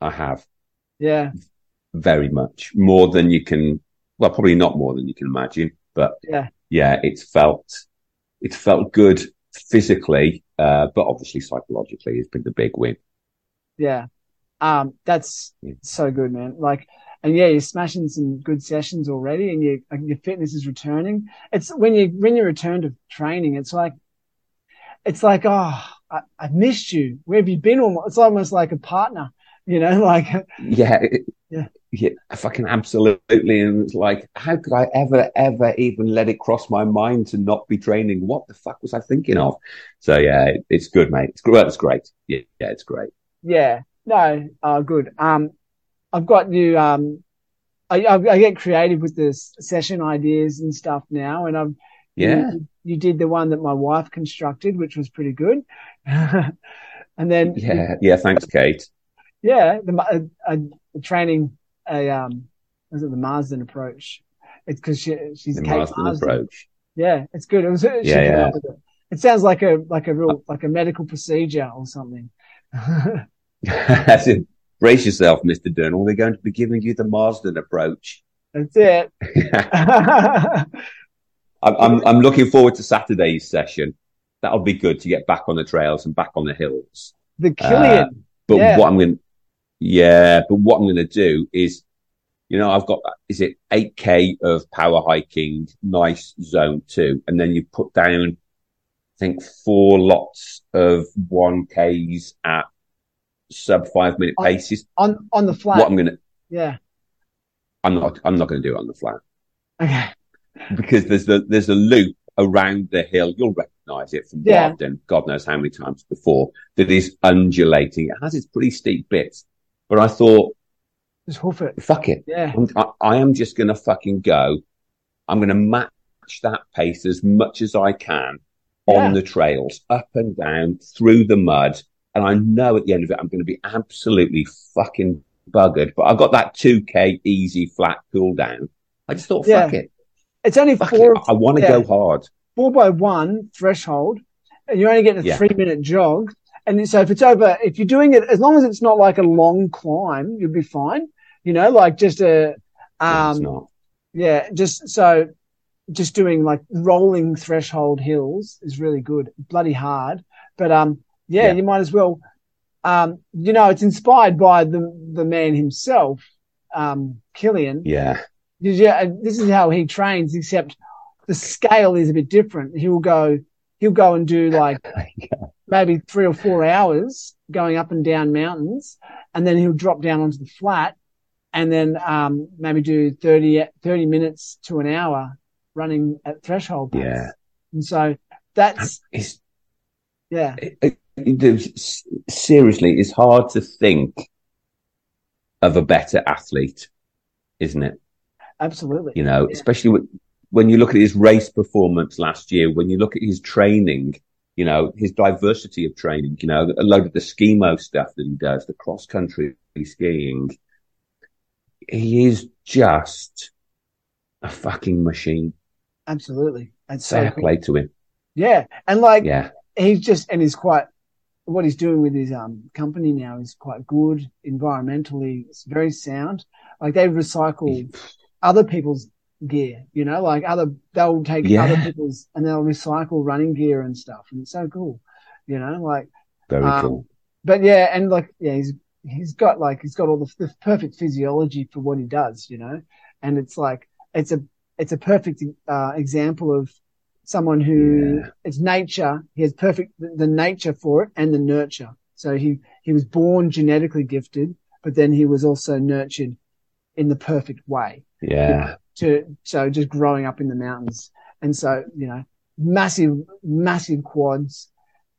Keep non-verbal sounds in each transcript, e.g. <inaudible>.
I have Yeah, very much more than you can. Well, probably not more than you can imagine, but Yeah. yeah, it's felt it's felt good physically, uh, but obviously psychologically, it's been the big win. Yeah. Um, that's Yeah. so good, man. Like, and yeah, you're smashing some good sessions already, and you, your fitness is returning. It's when you when you return to training, it's like, it's like, oh, I, I've missed you. Where have you been? Almost, it's almost like a partner, you know, <laughs> like, Yeah, Yeah. yeah, fucking absolutely. And it's like, how could I ever, ever even let it cross my mind to not be training? What the fuck was I thinking of? So yeah, it, it's good, mate. It's great. It's great. Yeah, yeah, it's great. Yeah, no, uh, good. Um, I've got you. Um, I, I, I get creative with the session ideas and stuff now, and I've Yeah. you, you did the one that my wife constructed, which was pretty good. <laughs> and then Yeah, yeah. Thanks, Kate. yeah, the training a um, was it the Marsden approach? It's because she, she's The Kate Marsden Marsden. approach. Yeah, it's good. It was Yeah, yeah. it. It sounds like a like a real like a medical procedure or something. <laughs> <laughs> That's it. Brace yourself, Mr. Durnall. We're going to be giving you the Marsden approach. That's it. <laughs> I'm, I'm, I'm looking forward to Saturday's session. That'll be good to get back on the trails and back on the hills. the Kilian. Uh, but Yeah. what I'm going to, yeah, but what I'm going to do is, you know, I've got, is it 8K of power hiking, nice zone two. And then you put down, I think four lots of 1Ks at sub five minute On- paces. on on the flat. What I'm going to, yeah. I'm not, I'm not going to do it on the flat Okay. because there's the, there's a loop around the hill. You'll recognize it from Yeah. what I've done, God knows how many times before that is undulating. It has its pretty steep bits, but I thought, Just hoof it. fuck it. Yeah. I'm, I, I am just going to fucking go. I'm going to match that pace as much as I can Yeah. on the trails, up and down, through the mud. And I know at the end of it, I'm going to be absolutely fucking buggered. But I've got that 2K easy, flat cool down. I just thought, fuck Yeah. it. It's only Fuck four it. I want to yeah. go hard. four by one threshold, and you're only getting a Yeah. three minute jog. And so if it's over, if you're doing it, as long as it's not like a long climb, you'll be fine. You know, like just a, um, not. yeah, just so just doing like rolling threshold hills is really good. Bloody hard, but um, yeah, Yeah. you might as well. Um, you know, it's inspired by the the man himself, um, Kilian. Yeah. Yeah, this is how he trains, except the scale is a bit different. He'll go, he'll go and do like <laughs> maybe three or four hours going up and down mountains, and then he'll drop down onto the flat, and then um, maybe do 30, 30 minutes to an hour running at threshold pace. Yeah. And so that's It's, yeah, it- it- seriously, it's hard to think of a better athlete, isn't it? absolutely. You know, Yeah. especially when, when you look at his race performance last year, when you look at his training, you know, his diversity of training, you know, a load of the skimo stuff that he does, the cross country skiing. He is just a fucking machine. Absolutely. And so Fair play to him. Yeah. And like, Yeah. he's just and he's quite what he's doing with his um company now is quite good. Environmentally it's very sound. Like they recycle other people's gear you know? Like other they'll take Yeah. other people's and they'll recycle running gear and stuff and it's so cool you know? Like Very Um, cool. but yeah and like yeah he's he's got like he's got all the, the perfect physiology for what he does you know? And it's like it's a it's a perfect uh, example of someone who Yeah. it's nature he has perfect the, nature for it and the nurture so he he was born genetically gifted but then he was also nurtured in the perfect way Yeah. to so just growing up in the mountains and so you know massive massive quads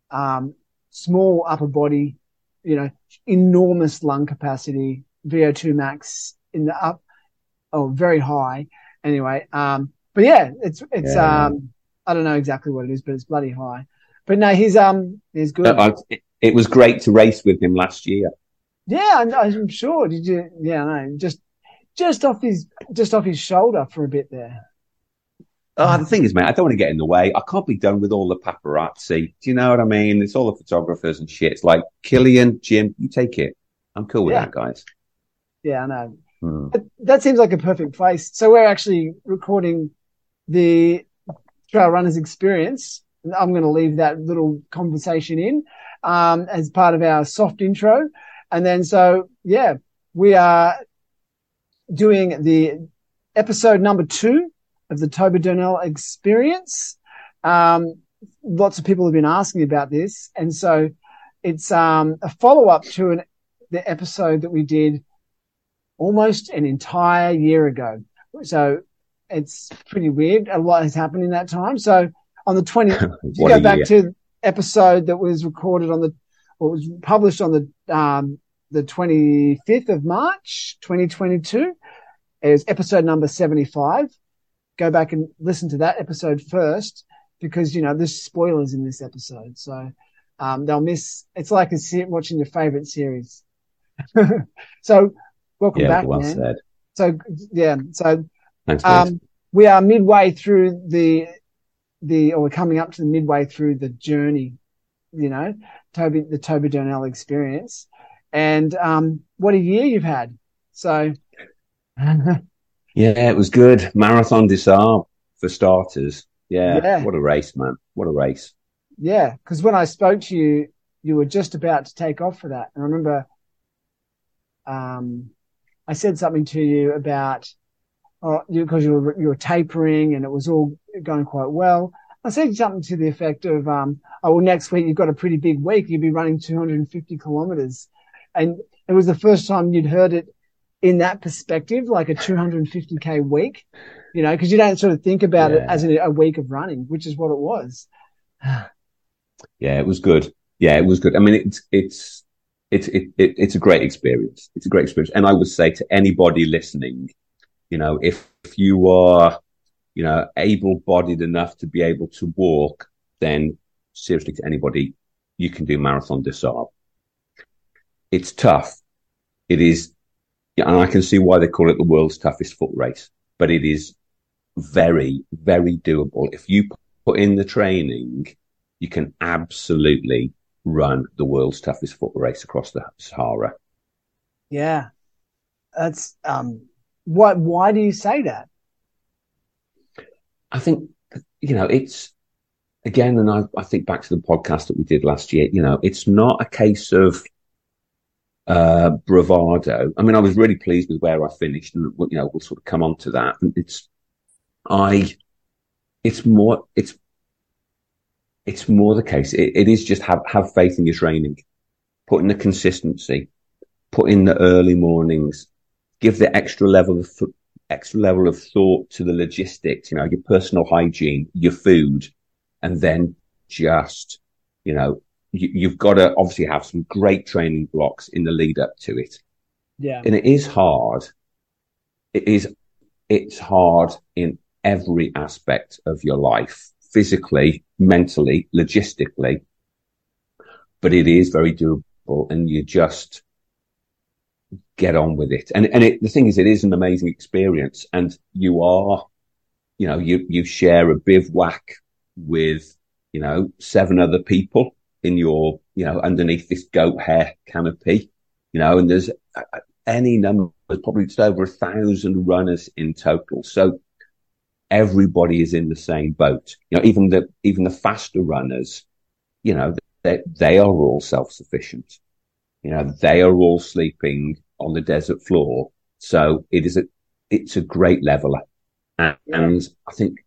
um small upper body you know enormous lung capacity vo2 max in the up oh very high anyway um but yeah it's it's Yeah. um i don't know exactly what it is but it's bloody high but no he's um he's good I- it was great to race with him last year. Yeah, I'm, sure. Did you? Yeah, no, just just off his just off his shoulder for a bit there. Oh, the thing is, mate, I don't want to get in the way. I can't be done with all the paparazzi. Do you know what I mean? It's all the photographers and shit. It's like Kilian, Jim, you take it. I'm cool with Yeah. that, guys. Yeah, I know. Hmm. That- That seems like a perfect place. So we're actually recording the Trail Runners Experience. I'm going to leave that little conversation in um, as part of our soft intro, and then so yeah, we are doing the episode number two of the Toby Durnall Experience. Um, lots of people have been asking about this, and so it's um, a follow up to an the episode that we did almost an entire year ago. So it's pretty weird. A lot has happened in that time. So on the 20, <laughs> if you go back year. to episode that was recorded on the, or was published on the, um, the 25th of March, 2022 is episode number 75. Go back and listen to that episode first because, you know, there's spoilers in this episode. So, um, they'll miss, it's like a watching your favorite series. <laughs> so welcome Yeah, back, well man. said. So yeah, so Thanks, mate. um, we are midway through the the or we're coming up to the midway through the journey, you know, Toby the Toby Durnall experience, and um, what a year you've had. So <laughs> yeah, it was good. Marathon des Sables for starters. Yeah, Yeah. what a race, man. What a race. yeah, because when I spoke to you, you were just about to take off for that, and I remember, um, I said something to you about, oh, because you were you were tapering and it was all going quite well. I said something to the effect of, um, oh, well, next week you've got a pretty big week. You'll be running 250 kilometers. And it was the first time you'd heard it in that perspective, like a 250k week, you know, because you don't sort of think about it as a, a week of running, which is what it was. <sighs> Yeah, it was good. Yeah, it was good. I mean, it's it's it's it, it, it's a great experience. It's a great experience, and I would say to anybody listening, you know, if, if you are, you know, able-bodied enough to be able to walk, then seriously, to anybody, you can do marathon des Sables. It's tough. It is, and I can see why they call it the world's toughest foot race, but it is very, very doable. If you put in the training, you can absolutely run the world's toughest foot race across the Sahara. Yeah. That's, um, what, why do you say that? I think, you know, it's again, and I, I think back to the podcast that we did last year, you know, it's not a case of, uh, bravado. I mean, I was really pleased with where I finished and, you know, we'll sort of come on to that. It's, I, it's more, it's, it's more the case. It, it is just have, have faith in your training, put in the consistency, put in the early mornings, give the extra level of th- extra level of thought to the logistics, you know, your personal hygiene, your food, and then just, you know, you, you've got to obviously have some great training blocks in the lead up to it. Yeah. And it is hard. It is, it's hard in every aspect of your life, physically, mentally, logistically, but it is very doable and you just get on with it. And, and it, the thing is, it is an amazing experience and you are, you know, you, you share a bivouac with, you know, seven other people in your, you know, underneath this goat hair canopy, you know, and there's uh, any number, probably just over a thousand runners in total. So everybody is in the same boat. You know, even the, even the faster runners, you know, they, they are all self-sufficient. You know, they are all sleeping on the desert floor. So it is a, it's a great leveler. And, Yeah. and I think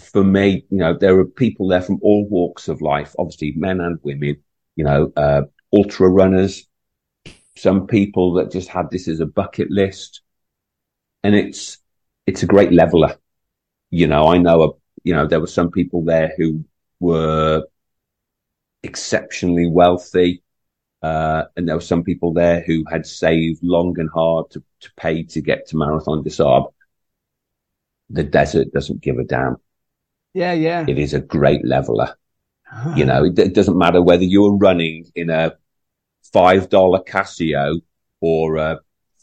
for me, you know, there are people there from all walks of life, obviously men and women, you know, uh, ultra runners, some people that just had this as a bucket list. And it's, it's a great leveler. You know, I know, a, you know, there were some people there who were exceptionally wealthy. Uh, and there were some people there who had saved long and hard to, to pay to get to Marathon des Sables. The desert doesn't give a damn. Yeah. Yeah. It is a great leveler. You know, it, it doesn't matter whether you're running in a five dollar Casio or a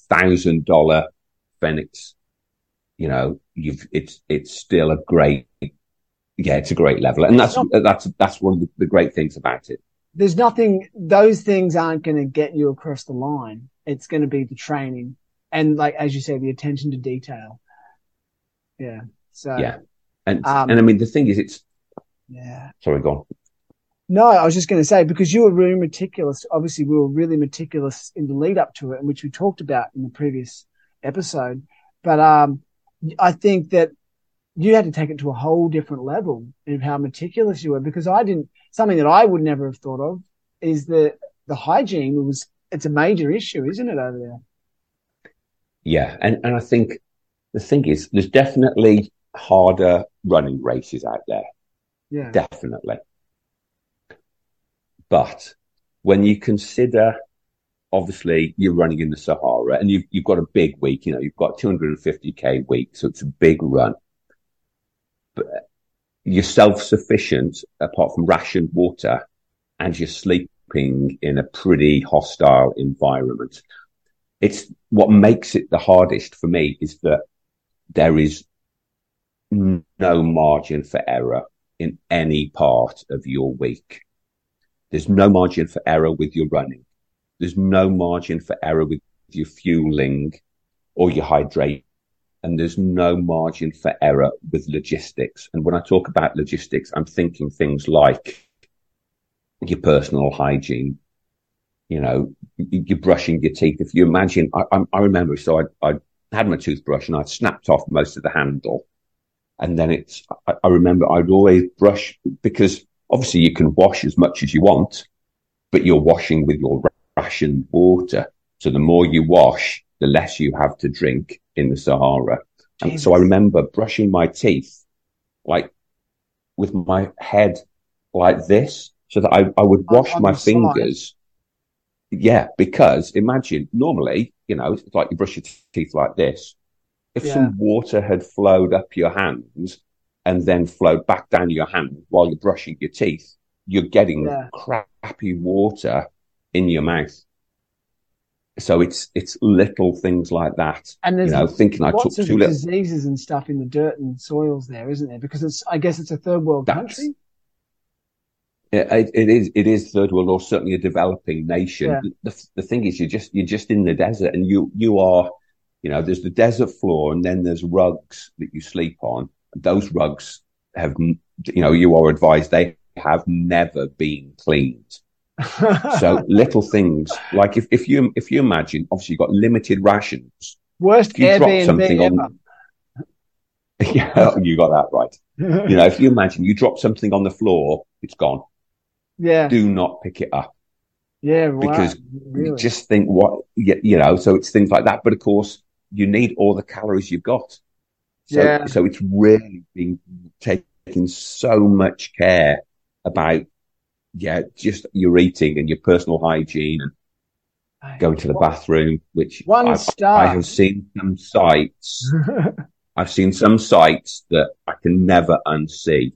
thousand dollar Fenix. You know, you've it's it's still a great, yeah, it's a great level, and that's that's that's one of the, the great things about it. There's nothing; those things aren't going to get you across the line. It's going to be the training and, like as you say, the attention to detail. Yeah. So Yeah, and Um, and I mean the thing is, it's yeah. sorry, go on. No, I was just going to say because you were really meticulous. Obviously, we were really meticulous in the lead up to it, and which we talked about in the previous episode. But um, I think that you had to take it to a whole different level of how meticulous you were because I didn't. Something that I would never have thought of is that the hygiene was. It's a major issue, isn't it, over there? Yeah, and and I think the thing is, there's definitely harder running races out there. Yeah. Definitely. But when you consider, obviously, you're running in the Sahara and you've, you've got a big week, you know, you've got 250k week, so it's a big run. But you're self-sufficient apart from rationed water and you're sleeping in a pretty hostile environment. It's what makes it the hardest for me is that there is no margin for error in any part of your week. There's no margin for error with your running. There's no margin for error with your fueling or your hydrate. And there's no margin for error with logistics. And when I talk about logistics, I'm thinking things like your personal hygiene. You know, you're brushing your teeth. If you imagine, I, I, remember, so I, I had my toothbrush and I'd snapped off most of the handle. And then it's, I, I remember I'd always brush because obviously you can wash as much as you want, but you're washing with your rationed water. So the more you wash, the less you have to drink in the Sahara. And so I remember brushing my teeth like with my head like this so that I, I would wash my the side. fingers. Yeah, because imagine normally, you know, it's like you brush your teeth like this. If Yeah. some water had flowed up your hands and then flowed back down your hand while you're brushing your teeth, you're getting Yeah. crappy water in your mouth. So it's it's little things like that. And there's You know, thinking I took too little. diseases and stuff in the dirt and soils there, isn't there? Because it's, I guess it's a third world That's- country. It, it is it is third world or certainly a developing nation. Yeah. The, the thing is, you're just you're just in the desert, and you you are, you know, there's the desert floor, and then there's rugs that you sleep on. Those rugs have, you know, you are advised they have never been cleaned. So <laughs> little things like if, if you if you imagine, obviously you've got limited rations. Worst If you drop something ever. on, <laughs> yeah, oh, you got that right. You know, if you imagine you drop something on the floor, it's gone. yeah, Do not pick it up. yeah, right. because really. you just think what you, you know so it's things like that but of course you need all the calories you've got so Yeah. so it's really been taking so much care about yeah just your eating and your personal hygiene and going to the One- bathroom which One I, star. I have seen some sites <laughs> I've seen some sites that I can never unsee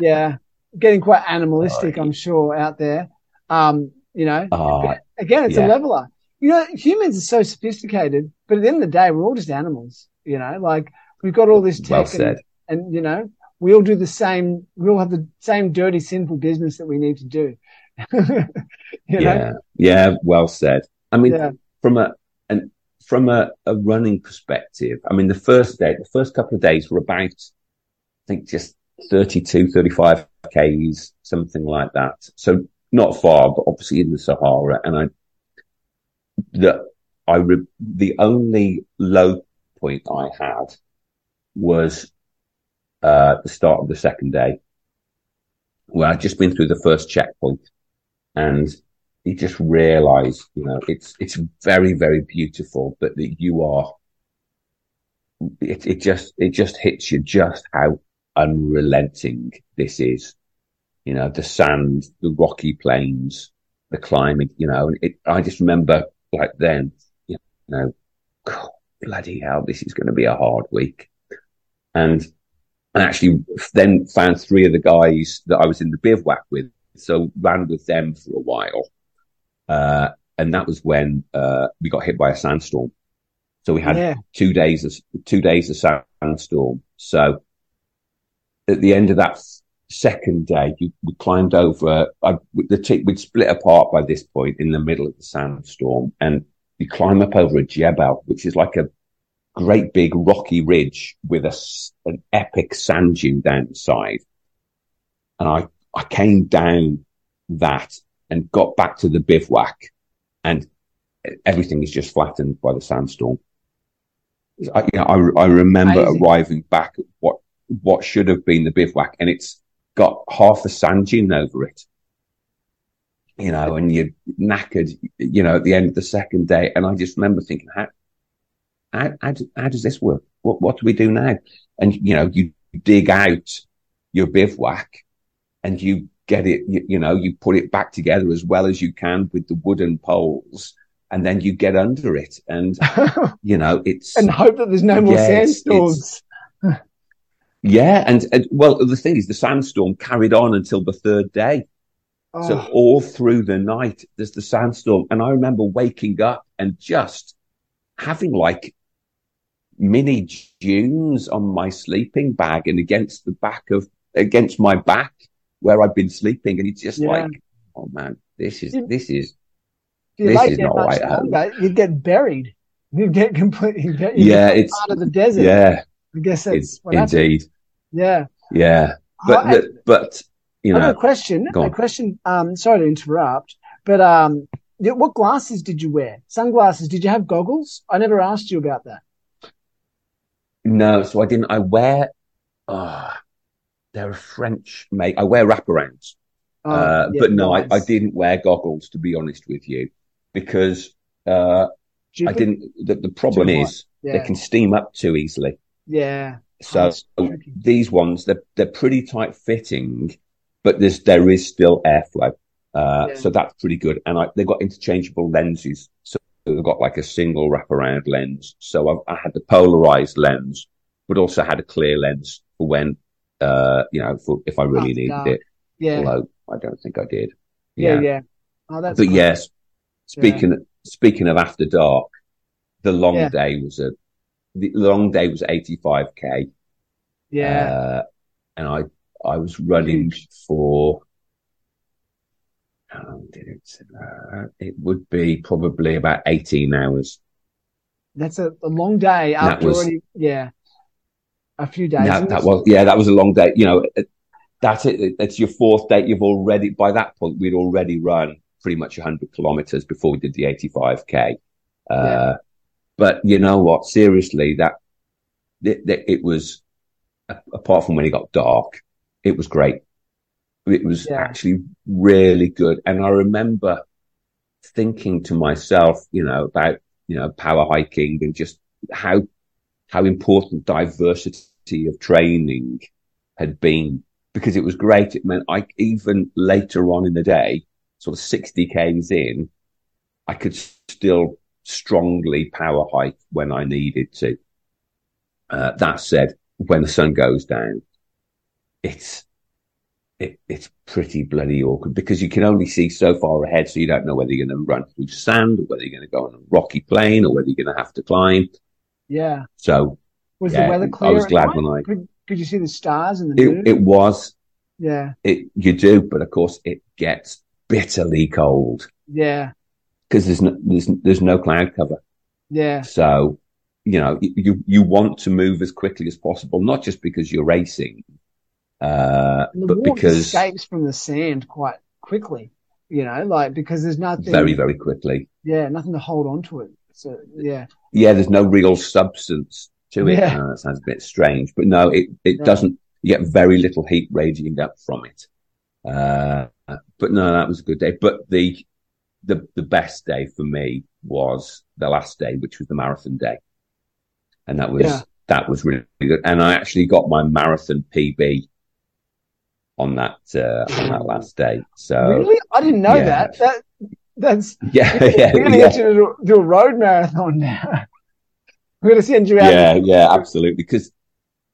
yeah, getting quite animalistic, Oh, I'm sure, out there. Um, you know, Ah, again, it's a yeah. leveler. You know, humans are so sophisticated, but at the end of the day, we're all just animals. You know, like we've got all this well tech, said and, and you know, we all do the same. We all have the same dirty, sinful business that we need to do. <laughs> you know, yeah yeah well said I mean yeah, from a and from a, a running perspective, I mean, the first day, the first couple of days were about, I think, just 32, 35 Ks, something like that. So not far, but obviously in the Sahara. And I, the, I, re, the only low point I had was, uh, the start of the second day where I'd just been through the first checkpoint and you just realize, you know, it's, it's very, very beautiful, but that you are, it, it just, it just hits you just how unrelenting this is. You know, the sand, the rocky plains, the climbing, you know, it, I just remember like then, you know, God, bloody hell, this is going to be a hard week. And and actually then found three of the guys that I was in the bivouac with. So ran with them for a while. Uh, and that was when, uh, we got hit by a sandstorm. So we had Yeah. two days of, two days of sandstorm. So at the end of that second day, you, we climbed over, I, the t- we'd split apart by this point in the middle of the sandstorm and you climb up over a jebel, which is like a great big rocky ridge with a, an epic sand dune down the side. And I, I came down that and got back to the bivouac and everything is just flattened by the sandstorm. I, you know, I, I remember Amazing. arriving back at what, what should have been the bivouac and it's got half a sand dune over it. You know, and you're knackered, you know, at the end of the second day. And I just remember thinking, how, how, how, do- how does this work? What, what do we do now? And, you know, you dig out your bivouac and you get it, you, you know, you put it back together as well as you can with the wooden poles and then you get under it. And, <laughs> you know, it's, and hope that there's no more Yeah, it's- sandstorms. <laughs> yeah. And, and well, the thing is the sandstorm carried on until the third day. Oh. So Oh, all through the night, there's the sandstorm. And I remember waking up and just having like mini dunes on my sleeping bag and against the back of, against my back where I've been sleeping. And it's just Yeah. like, oh man, this is, You- this is, this laid is not right at you'd get buried. You'd get completely, you'd get, you'd Yeah, become it's- part of the desert. yeah, I guess that's it's what happened. indeed. Yeah. Yeah. But, I- but, you know, a question. A question. Um, sorry to interrupt, but um, what glasses did you wear? Sunglasses. Did you have goggles? I never asked you about that. No, so I didn't, I wear, ah, they're a French make. I wear wraparounds. Oh, Uh, yeah, but no, I, I didn't wear goggles to be honest with you, because uh, I didn't. The, the problem is Yeah. they can steam up too easily. yeah. So That's these ones, they're they're pretty tight fitting, but there's there is still airflow. Uh, Yeah. so that's pretty good. And I, they've got interchangeable lenses, so got like a single wraparound lens. So I, I had the polarized lens, but also had a clear lens for when, uh, you know, for if I really After needed dark. it. Yeah. Although I don't think I did. yeah. Yeah. Oh, that's but cool. yes, speaking speaking of after dark, the long Yeah. day was a the long day was eighty five k, Yeah. uh, and I I was running Huge. for how long did it? Uh, it would be probably about eighteen hours. That's a, a long day after was- already. Yeah. A few days. That, that was yeah, that was a long day. You know, that's it. It's your fourth day. You've already by that point we'd already run pretty much hundred kilometers before we did the eighty five k. Yeah. Uh, but you know what? Seriously, that it, it was apart from when it got dark, it was great. It was Yeah. actually really good, and I remember thinking to myself, you know, about you know power hiking and just how how important diversity of training had been because it was great. It meant I even later on in the day, sort of 60 Ks in, I could still strongly power hike when I needed to. Uh, that said, when the sun goes down, it's, it, it's pretty bloody awkward because you can only see so far ahead. So you don't know whether you're going to run through sand or whether you're going to go on a rocky plain or whether you're going to have to climb. yeah. So Was Yeah, the weather clear? I was glad when I- Could, could you see the stars and the moon? it, it was, yeah. it, you do, but of course it gets bitterly cold Yeah. because there's no, there's, there's no cloud cover. Yeah. So, you know, you, you want to move as quickly as possible, not just because you're racing, uh, And the but warmth because escapes from the sand quite quickly, you know, like because there's nothing, very, very quickly. yeah, nothing to hold on to it. So, yeah. Yeah, there's no real substance to it. Yeah. Uh, that sounds a bit strange, but no, it, it Yeah. doesn't, you get very little heat radiating up from it. Uh, but no, that was a good day. But the, the, the best day for me was the last day, which was the marathon day. And that was, Yeah. that was really good. And I actually got my marathon PB on that, uh, on that last day. So really? I didn't know yeah. that. That that's <laughs> yeah, yeah, we're gonna yeah. get you to do, do a road marathon now. <laughs> we're gonna send you out. Yeah, yeah, absolutely. Because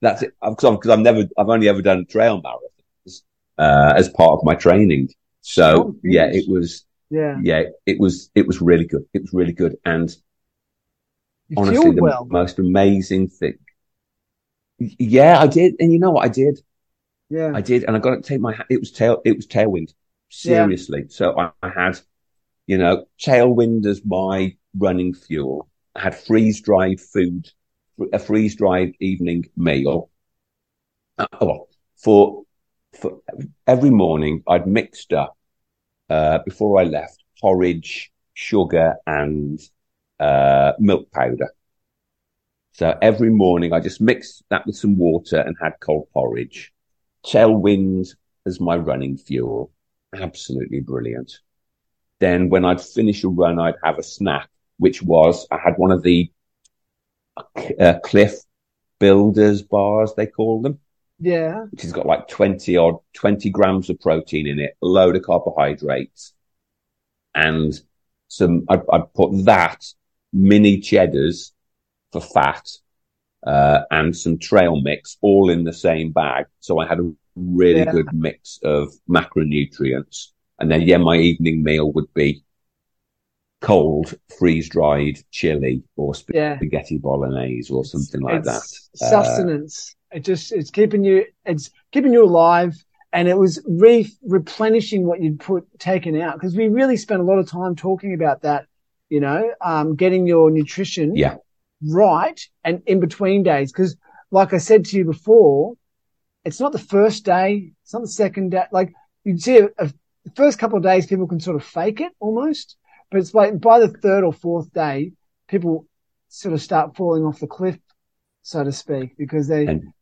that's it. Because I've never, I've only ever done a trail marathons uh, as part of my training. So Oh, yeah, it was, Yeah. yeah, it was, it was really good. It was really good. And You honestly, the well. most amazing thing. Yeah, I did. And you know what I did? Yeah. I did, and I got to take my. It was tail. It was tailwind. Seriously. So I, I had, you know, tailwind as my running fuel. I had freeze dried food, a freeze dried evening meal. Uh, oh, for for every morning, I'd mixed up uh, before I left porridge, sugar, and uh, milk powder. So every morning, I just mixed that with some water and had cold porridge tailwind as my running fuel. Absolutely brilliant. Then when I'd finish a run, I'd have a snack, which was, I had one of the uh, Clif Builders bars, they call them, Yeah. which has got like 20 odd, 20 grams of protein in it, a load of carbohydrates and some, I, I put that mini cheddars for fat uh, and some trail mix all in the same bag. So I had a really Yeah. good mix of macronutrients. And then, yeah, my evening meal would be cold, freeze dried chili or Yeah. spaghetti bolognese or something like that. It's Uh, sustenance. it just it's keeping you it's keeping you alive, and it was re- replenishing what you'd put taken out because we really spent a lot of time talking about that. You know, um, getting your nutrition Yeah. Right and in between days because, like I said to you before, it's not the first day, it's not the second day. Like you see, a, a, the first couple of days, people can sort of fake it almost, but it's like by the third or fourth day, people sort of start falling off the cliff, so to speak, because they And-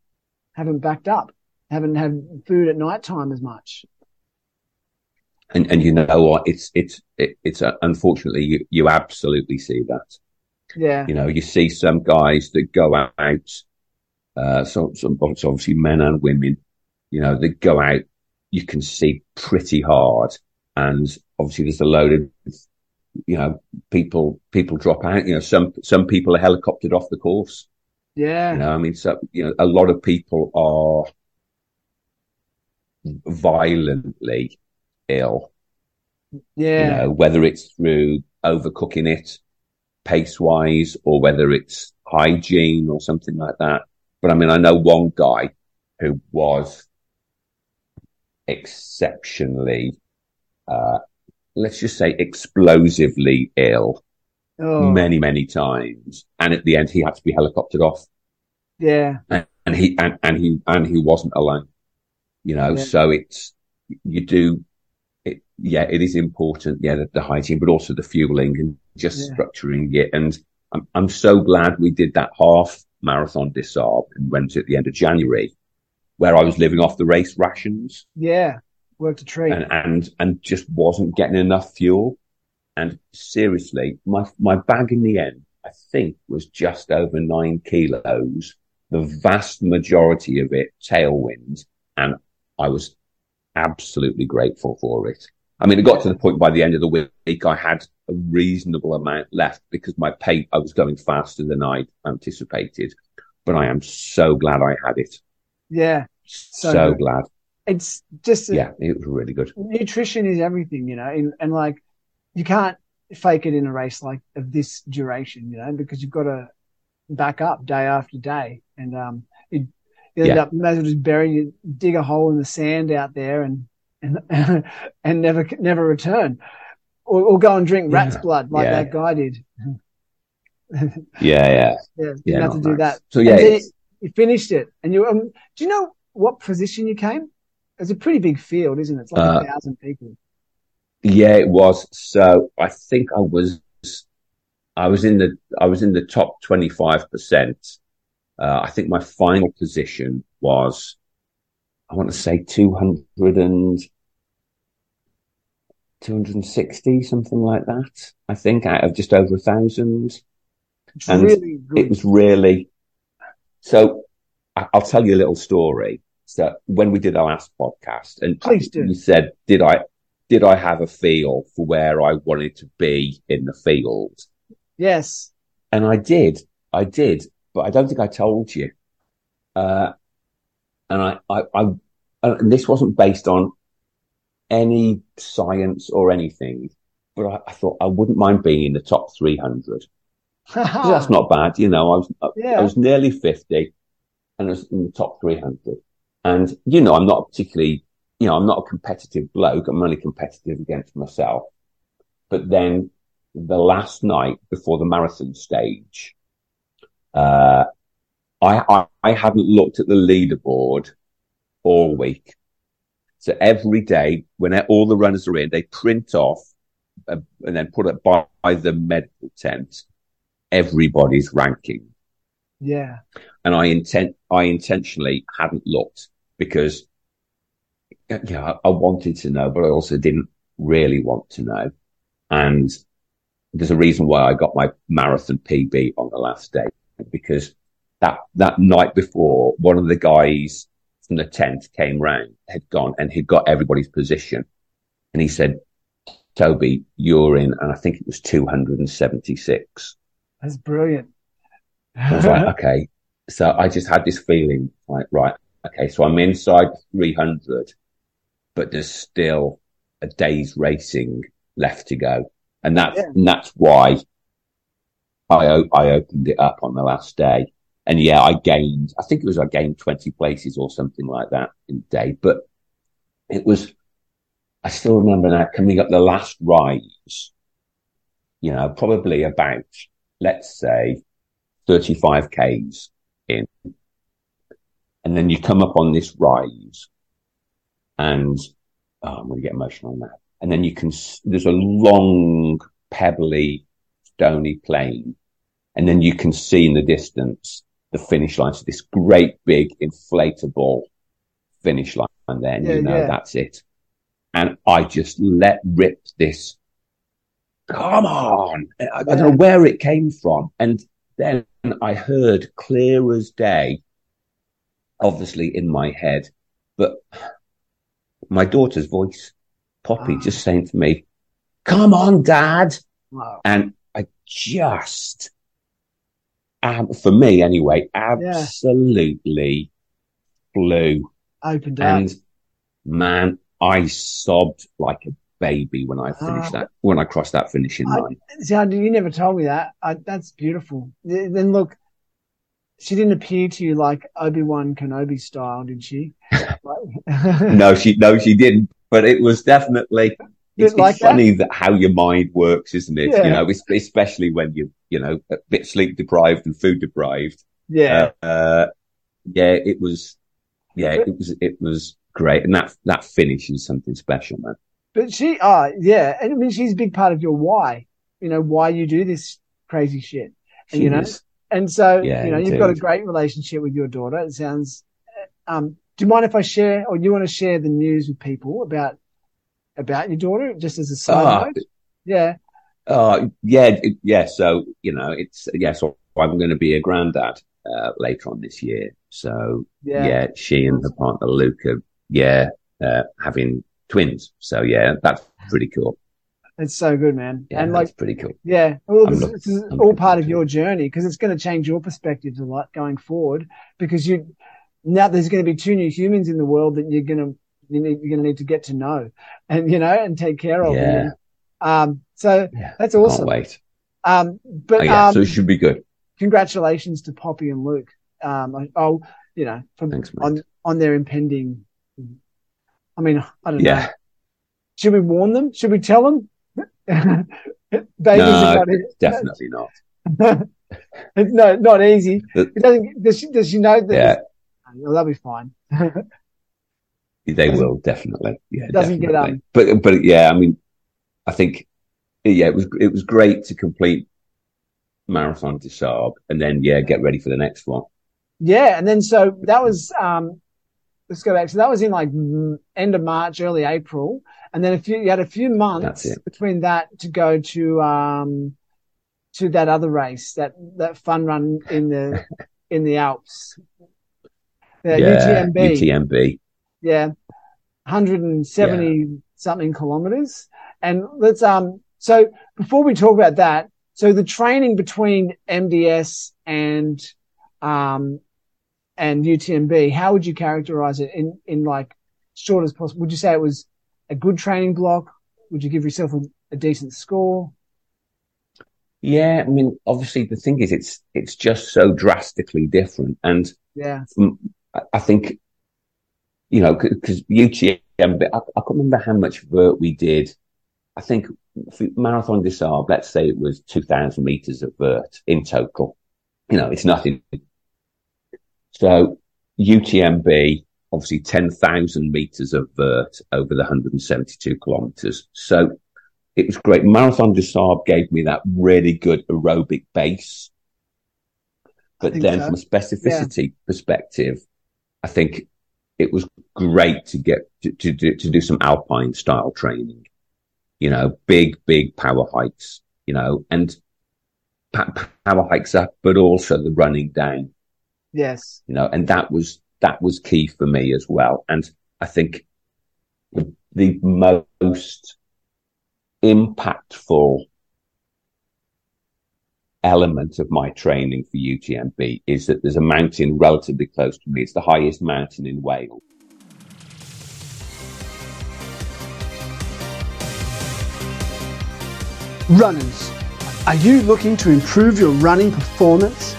haven't backed up, haven't had food at night time as much. And, and you know what? It's, it's, it, it's, uh, unfortunately, you, you absolutely see that. Yeah. You know, you see some guys that go out, uh, so, some, obviously men and women, you know, that go out, you can see pretty hard. And obviously there's a load of, you know, people, people drop out, you know, some, some people are helicoptered off the course. Yeah. You know, I mean, so, you know, a lot of people are violently ill, Yeah. you know, whether it's through overcooking it pace wise or whether it's hygiene or something like that. But I mean, I know one guy who was exceptionally, uh, let's just say explosively ill oh, many, many times. And at the end, he had to be helicoptered off yeah. and, and he, and, and he, and he wasn't alone, you know, Yeah. so it's, you do, yeah, it is important. Yeah. The, the hygiene, but also the fueling and just Yeah. structuring it. And I'm, I'm so glad we did that half marathon des Sables and went at the end of January where I was living off the race rations Yeah. Worked a treat. and, and, and just wasn't getting enough fuel. And seriously, my, my bag in the end, I think was just over nine kilos, the vast majority of it tailwind. And I was absolutely grateful for it. I mean, it got to the point by the end of the week, I had a reasonable amount left because my pace, I was going faster than I anticipated, but I am so glad I had it. yeah. So, So glad. It's just, Yeah, it was really good. nutrition is everything, you know, and, and like you can't fake it in a race like of this duration, you know, because you've got to back up day after day. And, um, you, you end Yeah. up, you as well just bury, you dig a hole in the sand out there and, and, <laughs> and never, never return or, or go and drink rat's Yeah. blood like Yeah. that guy did. <laughs> Yeah, yeah. <laughs> Yeah, Yeah, have to do nice. that. So yeah, And you finished it, and you. Um, do you know what position you came? It's a pretty big field, isn't it? It's like Uh, a thousand people. Yeah, it was. So I think I was, I was in the, I was in the top 25%. Uh, I think my final position was, I want to say 200 and, 260, something like that. I think out of just over a thousand. It's and really. It was really, so I'll tell you a little story. So when we did our last podcast and Please do. you said, did I, did I have a feel for where I wanted to be in the field? yes. And I did, I did, but I don't think I told you. Uh, and I, I, I, and this wasn't based on any science or anything, but I, I thought I wouldn't mind being in the top 300. <laughs> that's not bad. You know, I was, Yeah. I was nearly 50 and I was in the top 300. And, you know, I'm not particularly, you know, I'm not a competitive bloke. I'm only competitive against myself. But then the last night before the marathon stage, uh, I, I, I hadn't looked at the leaderboard all week. So every day when all the runners are in, they print off uh, and then put it by, by the medical tent, everybody's ranking. yeah. And I intent, I intentionally hadn't looked because, yeah, I wanted to know, but I also didn't really want to know. And there's a reason why I got my marathon PB on the last day because that, that night before, one of the guys from the tent came round, had gone and he'd got everybody's position. And he said, Toby, you're in, and I think it was 276. That's brilliant. I was like, okay. So I just had this feeling like, right, okay, so I'm inside 300, but there's still a day's racing left to go. And that's, Yeah. and that's why I, I opened it up on the last day. And yeah, I gained, I think it was I gained 20 places or something like that in the day, but it was, I still remember now coming up the last rise, you know, probably about, let's say 35 Ks in. And then you come up on this rise and oh, I'm going to get emotional now. And then you can, there's a long, pebbly, stony plain. And then you can see in the distance the finish line. So this great big inflatable finish line there. And Yeah, you know, yeah. that's it. And I just let rip this. Come on. I, I don't know where it came from. And then I heard clear as day, obviously in my head, but my daughter's voice, Poppy, Ah. just saying to me, come on, dad. Wow. And I just, um, for me anyway, absolutely flew. Opened up. And man, I sobbed like a baby when I finished Ah. that, when I crossed that finishing I- line. See, I- you never told me that. I, that's beautiful. Then look, she didn't appear to you like Obi Wan Kenobi style, did she? <laughs> No, she no, she didn't. But it was definitely. It's, like it's funny that? how your mind works, isn't it? Yeah. You know, especially when you you know a bit sleep deprived and food deprived. yeah. Uh, uh, yeah, it was. Yeah, it was. It was great, and that that finish is something special, man. But she, oh, yeah. And I mean, she's a big part of your why, you know, why you do this crazy shit. And, She you know, is. And so, Yeah, you know, you've got a great relationship with your daughter. It sounds, um, do you mind if I share or you want to share the news with people about, about your daughter just as a side Ah, note? Yeah. Uh, yeah, it- yeah. So you know, it's yeah. So I'm going to be a granddad uh, later on this year. So Yeah. yeah, she and her partner Luca, yeah, uh, having twins. So yeah, that's pretty cool. It's so good, man. Yeah, and that's like, pretty cool. yeah, well, this, this is I'm all part of your journey because it's going to change your perspectives a lot going forward because you, now there's going to be two new humans in the world that you're going to, you need, you're going to need to get to know and, you know, and take care of. Yeah. Um, so Yeah, that's can't awesome. wait. Um, but, Oh, yeah, um, so it should be good. congratulations to Poppy and Luke. Um, oh, you know, from, Thanks, on, on their impending, I mean, I don't know. Yeah, Should we warn them? Should we tell them? <laughs> Babies No, definitely not. <laughs> no, not easy. It doesn't, does she, does she know that? Yeah, Oh, that'll be fine. <laughs> they will definitely. Yeah, Doesn't get, definitely. um, But but yeah, I mean, I think yeah, it was it was great to complete marathon des Sables and then yeah, get ready for the next one. Yeah. And then, so that was, um, let's go back. So that was in like end of March, early April. And then a few, you had a few months between that to go to, um, to that other race, that, that fun run in the, <laughs> in the Alps. The yeah, UTMB. UTMB. Yeah. 170 something kilometers. And let's, um, so before we talk about that, so the training between MDS and, um, and UTMB, how would you characterize it in, in like short as possible? Would you say it was a good training block? Would you give yourself a, a decent score? Yeah, I mean, obviously the thing is, it's it's just so drastically different, and Yeah. I think, you know, because UTM, I, I can't remember how much vert we did. I think Marathon des Sables, let's say it was 2000 meters of vert in total. You know, it's nothing. So UTMB, obviously 10,000 meters of vert over the 172 kilometers. So it was great. Marathon des Sables gave me that really good aerobic base. But then so. from a specificity perspective, I think it was great to get to, to do, to do some alpine style training, you know, big, big power hikes, you know, and power hikes up, but also the running down, Yes. you know, and that was, that was key for me as well. And I think the, the most impactful element of my training for UTMB is that there's a mountain relatively close to me. It's the highest mountain in Wales. Runners, are you looking to improve your running performance?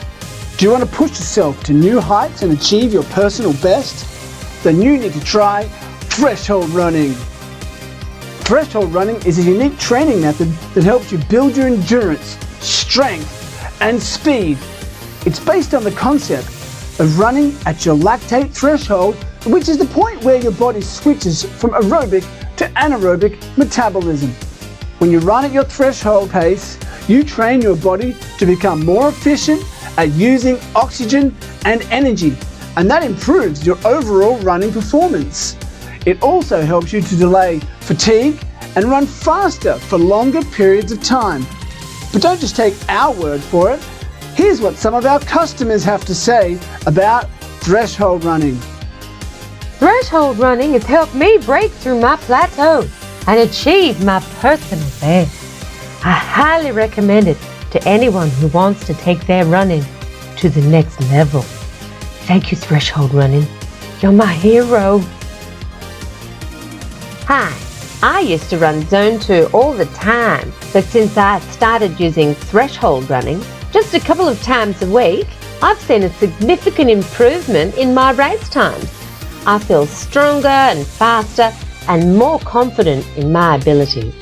Do you want to push yourself to new heights and achieve your personal best? Then you need to try Threshold Running. Threshold Running is a unique training method that helps you build your endurance, strength, and speed. It's based on the concept of running at your lactate threshold, which is the point where your body switches from aerobic to anaerobic metabolism. When you run at your threshold pace, you train your body to become more efficient at using oxygen and energy, and that improves your overall running performance. It also helps you to delay fatigue and run faster for longer periods of time. But don't just take our word for it. Here's what some of our customers have to say about threshold running. Threshold running has helped me break through my plateau and achieve my personal best. I highly recommend it to anyone who wants to take their running to the next level. Thank you, Threshold Running. You're my hero. Hi, I used to run Zone 2 all the time, but since I started using Threshold Running just a couple of times a week, I've seen a significant improvement in my race times. I feel stronger and faster and more confident in my ability.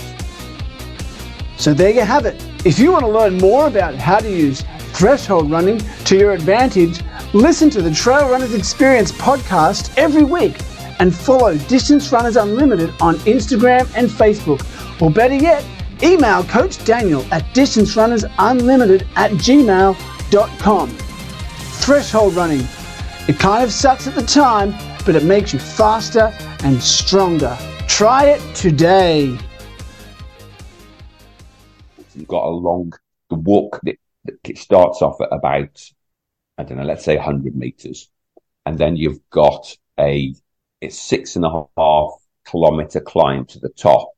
So there you have it. If you want to learn more about how to use threshold running to your advantage, listen to the Trail Runners Experience podcast every week and follow Distance Runners Unlimited on Instagram and Facebook. Or better yet, email Coach Daniel at distancerunnersunlimited at gmail.com. Threshold running. It kind of sucks at the time, but it makes you faster and stronger. Try it today. You've got a long, the walk, that, it starts off at about, I don't know, let's say 100 meters. And then you've got a, it's six and a half kilometer climb to the top,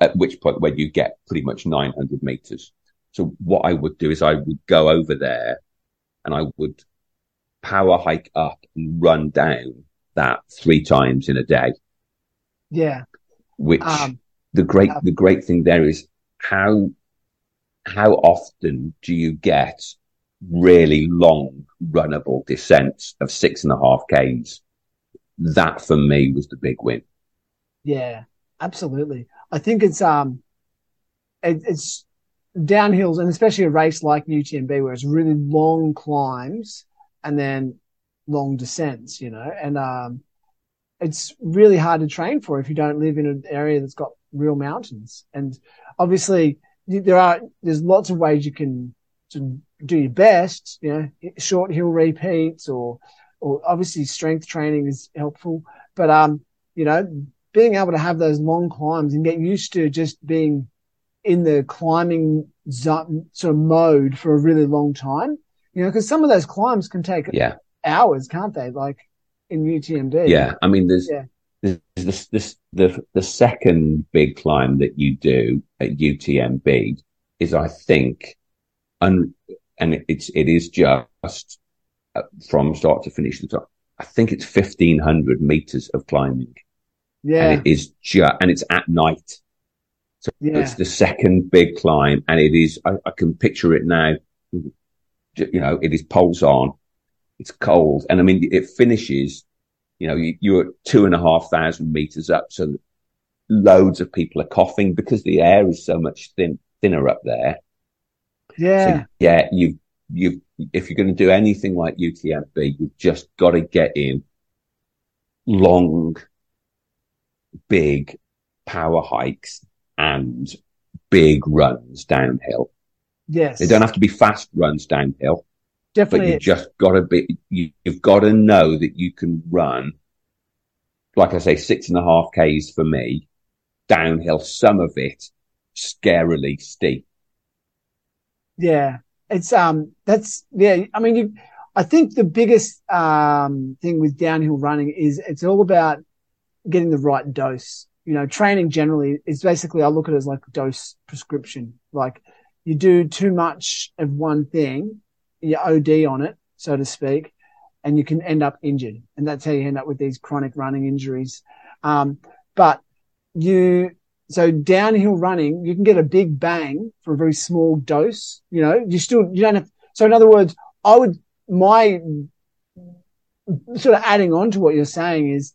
at which point where you get pretty much 900 meters. So what I would do is I would go over there and I would power hike up and run down that three times in a day, Yeah. which Um, the great the great thing there is how how often do you get really long runnable descents of six and a half k's that for me was the big win Yeah, absolutely. I think it's um, it, it's downhills and especially a race like UTMB where it's really long climbs and then long descents, you know, and um, it's really hard to train for if you don't live in an area that's got real mountains. And obviously, there are there's lots of ways you can do your best, you know, short hill repeats or or obviously strength training is helpful, but um, you know, being able to have those long climbs and get used to just being in the climbing zone, sort of mode for a really long time, you know, because some of those climbs can take yeah hours, can't they? Like in UTMB. yeah i mean there's Yeah. there's this, this the the second big climb that you do at utmb is i think un, and it's it is just Uh, from start to finish. The. I think it's fifteen hundred meters of climbing, Yeah. and it is just and it's at night. So Yeah. it's the second big climb, and it is. I, I can picture it now. You know, it is poles on. It's cold, and I mean, it finishes. You know, you, you're at two and a half thousand meters up, so loads of people are coughing because the air is so much thin, thinner up there. yeah. So yeah, you you if you're going to do anything like UTMB, you've just got to get in long, big power hikes and big runs downhill. yes. They don't have to be fast runs downhill, Definitely. but you just got to be. You, you've got to know that you can run, like I say, six and a half k's for me downhill. Some of it scarily steep. Yeah, it's um that's yeah. I mean, you, I think the biggest um thing with downhill running is it's all about getting the right dose. You know, training generally is basically I look at it as like dose prescription. Like you do too much of one thing, you OD on it, so to speak, and you can end up injured, and that's how you end up with these chronic running injuries. Um, but you so downhill running, you can get a big bang for a very small dose. You know, you still, you don't have, so in other words, I would, my sort of adding on to what you're saying is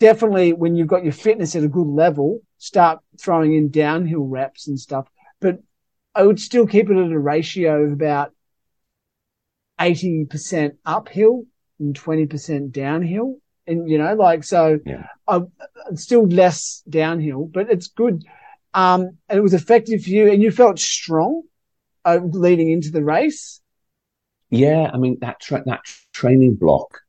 definitely when you've got your fitness at a good level, start throwing in downhill reps and stuff. But I would still keep it at a ratio of about 80% uphill and 20% downhill. And, you know, like, so Yeah. I, am still less downhill, but it's good. Um, and it was effective for you and you felt strong uh, leading into the race. Yeah, I mean that tra- that training block.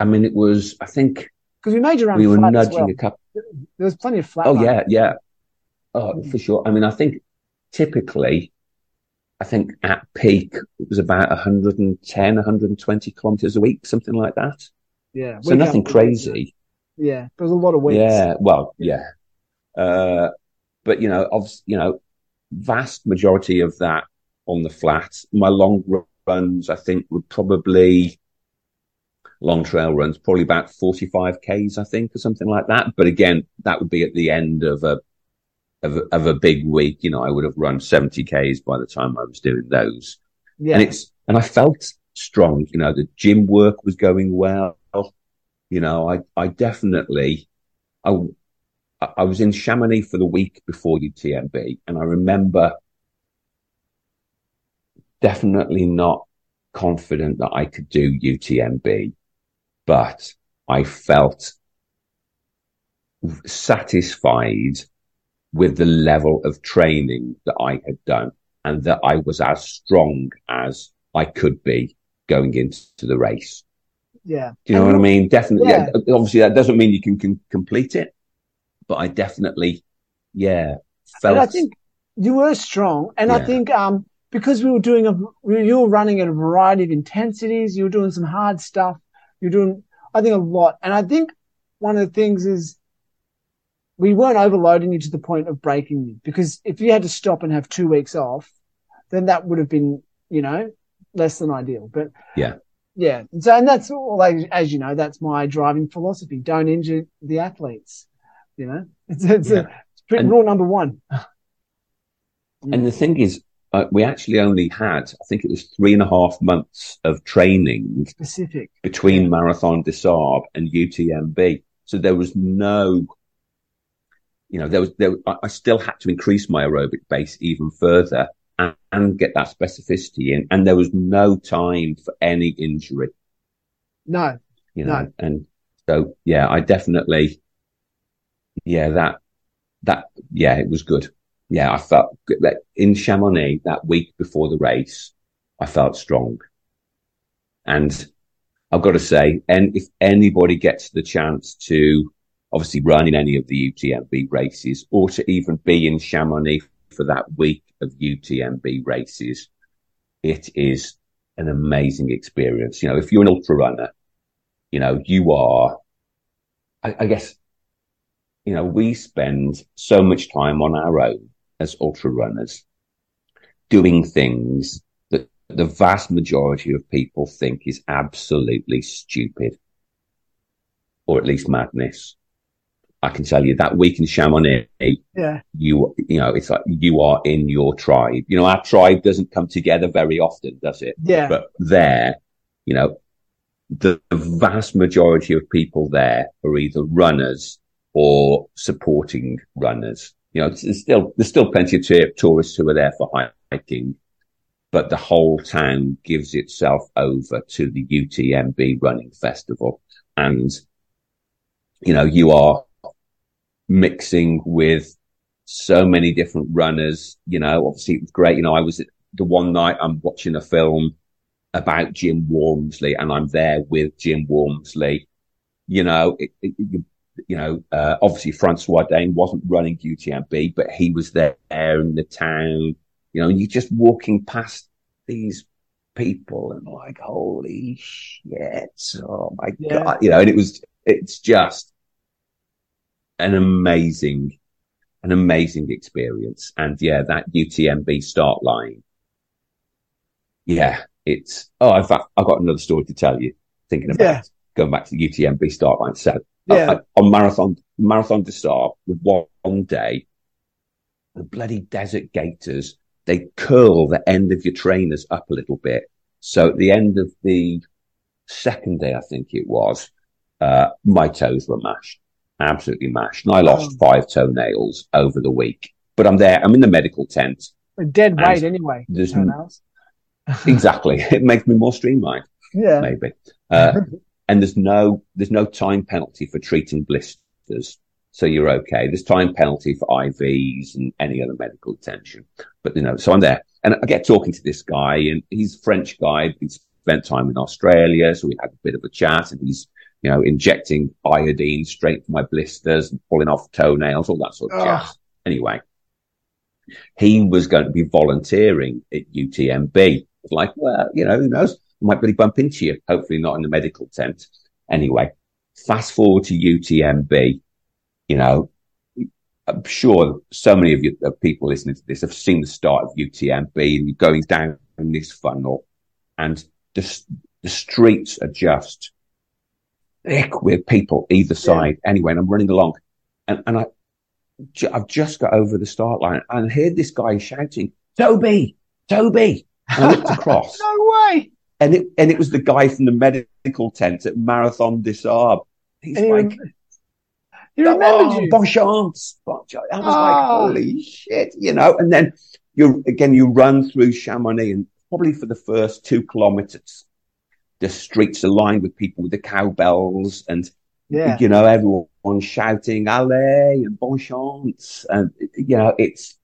I mean, it was. I think Because we made you run we were nudging well. a couple. There was plenty of flat. Oh yeah, yeah. Oh, for sure. I mean, I think typically, I think at peak it was about 110, 120 kilometers a week, something like that. Yeah. So nothing crazy. Yeah. There's a lot of weeks. Yeah. Well, yeah. Uh, but you know, of you know, vast majority of that on the flat. My long runs, I think, would probably long trail runs, probably about 45 Ks, I think, or something like that. But again, that would be at the end of a, of of a big week. You know, I would have run 70 Ks by the time I was doing those. Yeah. And it's, and I felt strong, you know, the gym work was going well. You know, I, I definitely, I, I was in Chamonix for the week before UTMB and I remember definitely not confident that I could do UTMB, but I felt satisfied with the level of training that I had done and that I was as strong as I could be going into the race. Yeah. Do you know And what I mean? Definitely. Yeah. Yeah. Obviously, that doesn't mean you can, can complete it, but I definitely, yeah, felt. And I think you were strong. And I think, um, because we were doing a, we- you were running at a variety of intensities, you were doing some hard stuff, you're doing, I think a lot. And I think one of the things is we weren't overloading you to the point of breaking you because if you had to stop and have two weeks off, then that would have been, you know, less than ideal. But Yeah. Yeah. So, and that's all, like, as you know, that's my driving philosophy. Don't injure the athletes, you know, <laughs> it's, it's, Yeah. a, it's pretty And- rule number one. <laughs> And the thing is, uh, we actually only had, I think it was three and a half months of training specific. between Marathon des Sables and UTMB. So there was no, you know, there was, there, I still had to increase my aerobic base even further and, and get that specificity in. And there was no time for any injury, No, you know, No. and so, yeah, I definitely, yeah, that, that, yeah, it was good. Yeah, I felt good. Like, in Chamonix that week before the race, I felt strong. And I've got to say, and if anybody gets the chance to obviously run in any of the UTMB races or to even be in Chamonix for that week of UTMB races, it is an amazing experience. You know, if you're an ultra runner, you know, you are, I, I guess, you know, we spend so much time on our own as ultra runners doing things that the vast majority of people think is absolutely stupid, or at least madness. I can tell you that week in Chamonix, Yeah. you you know it's like you are in your tribe. You know our tribe doesn't come together very often, does it? Yeah. But there, you know, the, vast majority of people there are either runners or supporting runners. You know, there's still there's still plenty of tourists who are there for hiking, but the whole town gives itself over to the UTMB running festival, and you know you are mixing with so many different runners. You know, obviously it was great. You know, I was the one night I'm watching a film about Jim Walmsley and I'm there with Jim Walmsley. You know, it, it, you, you know, uh, obviously Francois D'Haene wasn't running UTMB, but he was there in the town. You know, and you're just walking past these people and like, holy shit. Oh my Yeah. God. You know, and it was, it's just an amazing, an amazing experience. And yeah, that UTMB start line. Yeah, it's, oh, in fact, I've got another story to tell you thinking about Yeah. going back to the UTMB start line. So Yeah. uh, on marathon, marathon to start with one, one day, the bloody desert gaiters, they curl the end of your trainers up a little bit. So at the end of the second day, I think it was, uh, my toes were mashed, absolutely mashed. And I lost Oh. five toenails over the week, but I'm there. I'm in the medical tent. Dead weight anyway. there's- toenails. Exactly. <laughs> it makes me more streamlined, Yeah. maybe. Uh, <laughs> and there's no, there's no time penalty for treating blisters. So you're okay. There's time penalty for IVs and any other medical attention. But you know, so I'm there and I get talking to this guy and he's a French guy. He spent time in Australia. So we had a bit of a chat and he's, you know, injecting iodine straight for my blisters and pulling off toenails, all that sort of Ugh. jazz. Anyway, he was going to be volunteering at UTMB. It's like, well, you know, who knows? I might really bump into you. Hopefully not in the medical tent. Anyway, fast forward to UTMB, you know, I'm sure so many of you of people listening to this have seen the start of UTMB and you're going down this funnel and the, the streets are just thick with people either side. Anyway, and I'm running along and, and I I've just got over the start line and I heard this guy shouting, Toby, Toby. And I looked across <laughs> No way. and it, and it was the guy from the medical tent at Marathon des Sables. He's And like, rem- he remembered oh, you. bon chance. Bon chance. I was like, Ah. holy shit, you know, and then you, again, you run through Chamonix and probably for the first two kilometers, the streets are lined with people with the cowbells and, Yeah. you know, everyone shouting, allez and bon chance. And, you know, it's,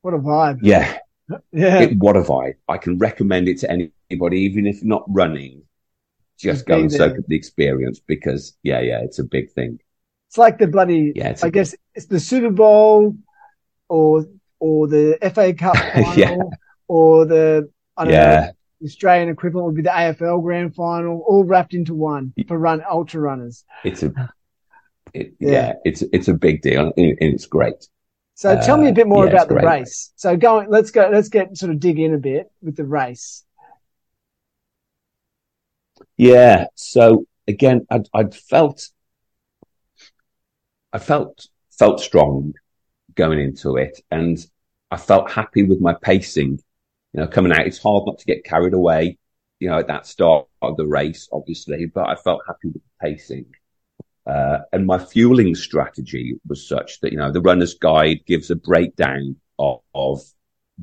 What a vibe. yeah, <laughs> Yeah. it, what a vibe. I can recommend it to anybody, even if not running. Just go and soak up the experience because, yeah, yeah, it's a big thing. It's like the bloody, Yeah, I guess it's the Super Bowl or, or the FA Cup <laughs> final Yeah. or the, I don't know, Yeah, the Australian equivalent would be the AFL grand final, all wrapped into one for run, ultra runners. it's a, it, Yeah. yeah. it's it's a big deal and, it's great. So tell me a bit more Uh, yeah, about the great. race. So going, let's go, let's get sort of dig in a bit with the race. Yeah. So again, I'd, I'd felt, I felt, felt strong going into it and I felt happy with my pacing, you know, coming out. It's hard not to get carried away, you know, at that start of the race, obviously, but I felt happy with the pacing. Uh, and my fueling strategy was such that, you know, the runner's guide gives a breakdown of, of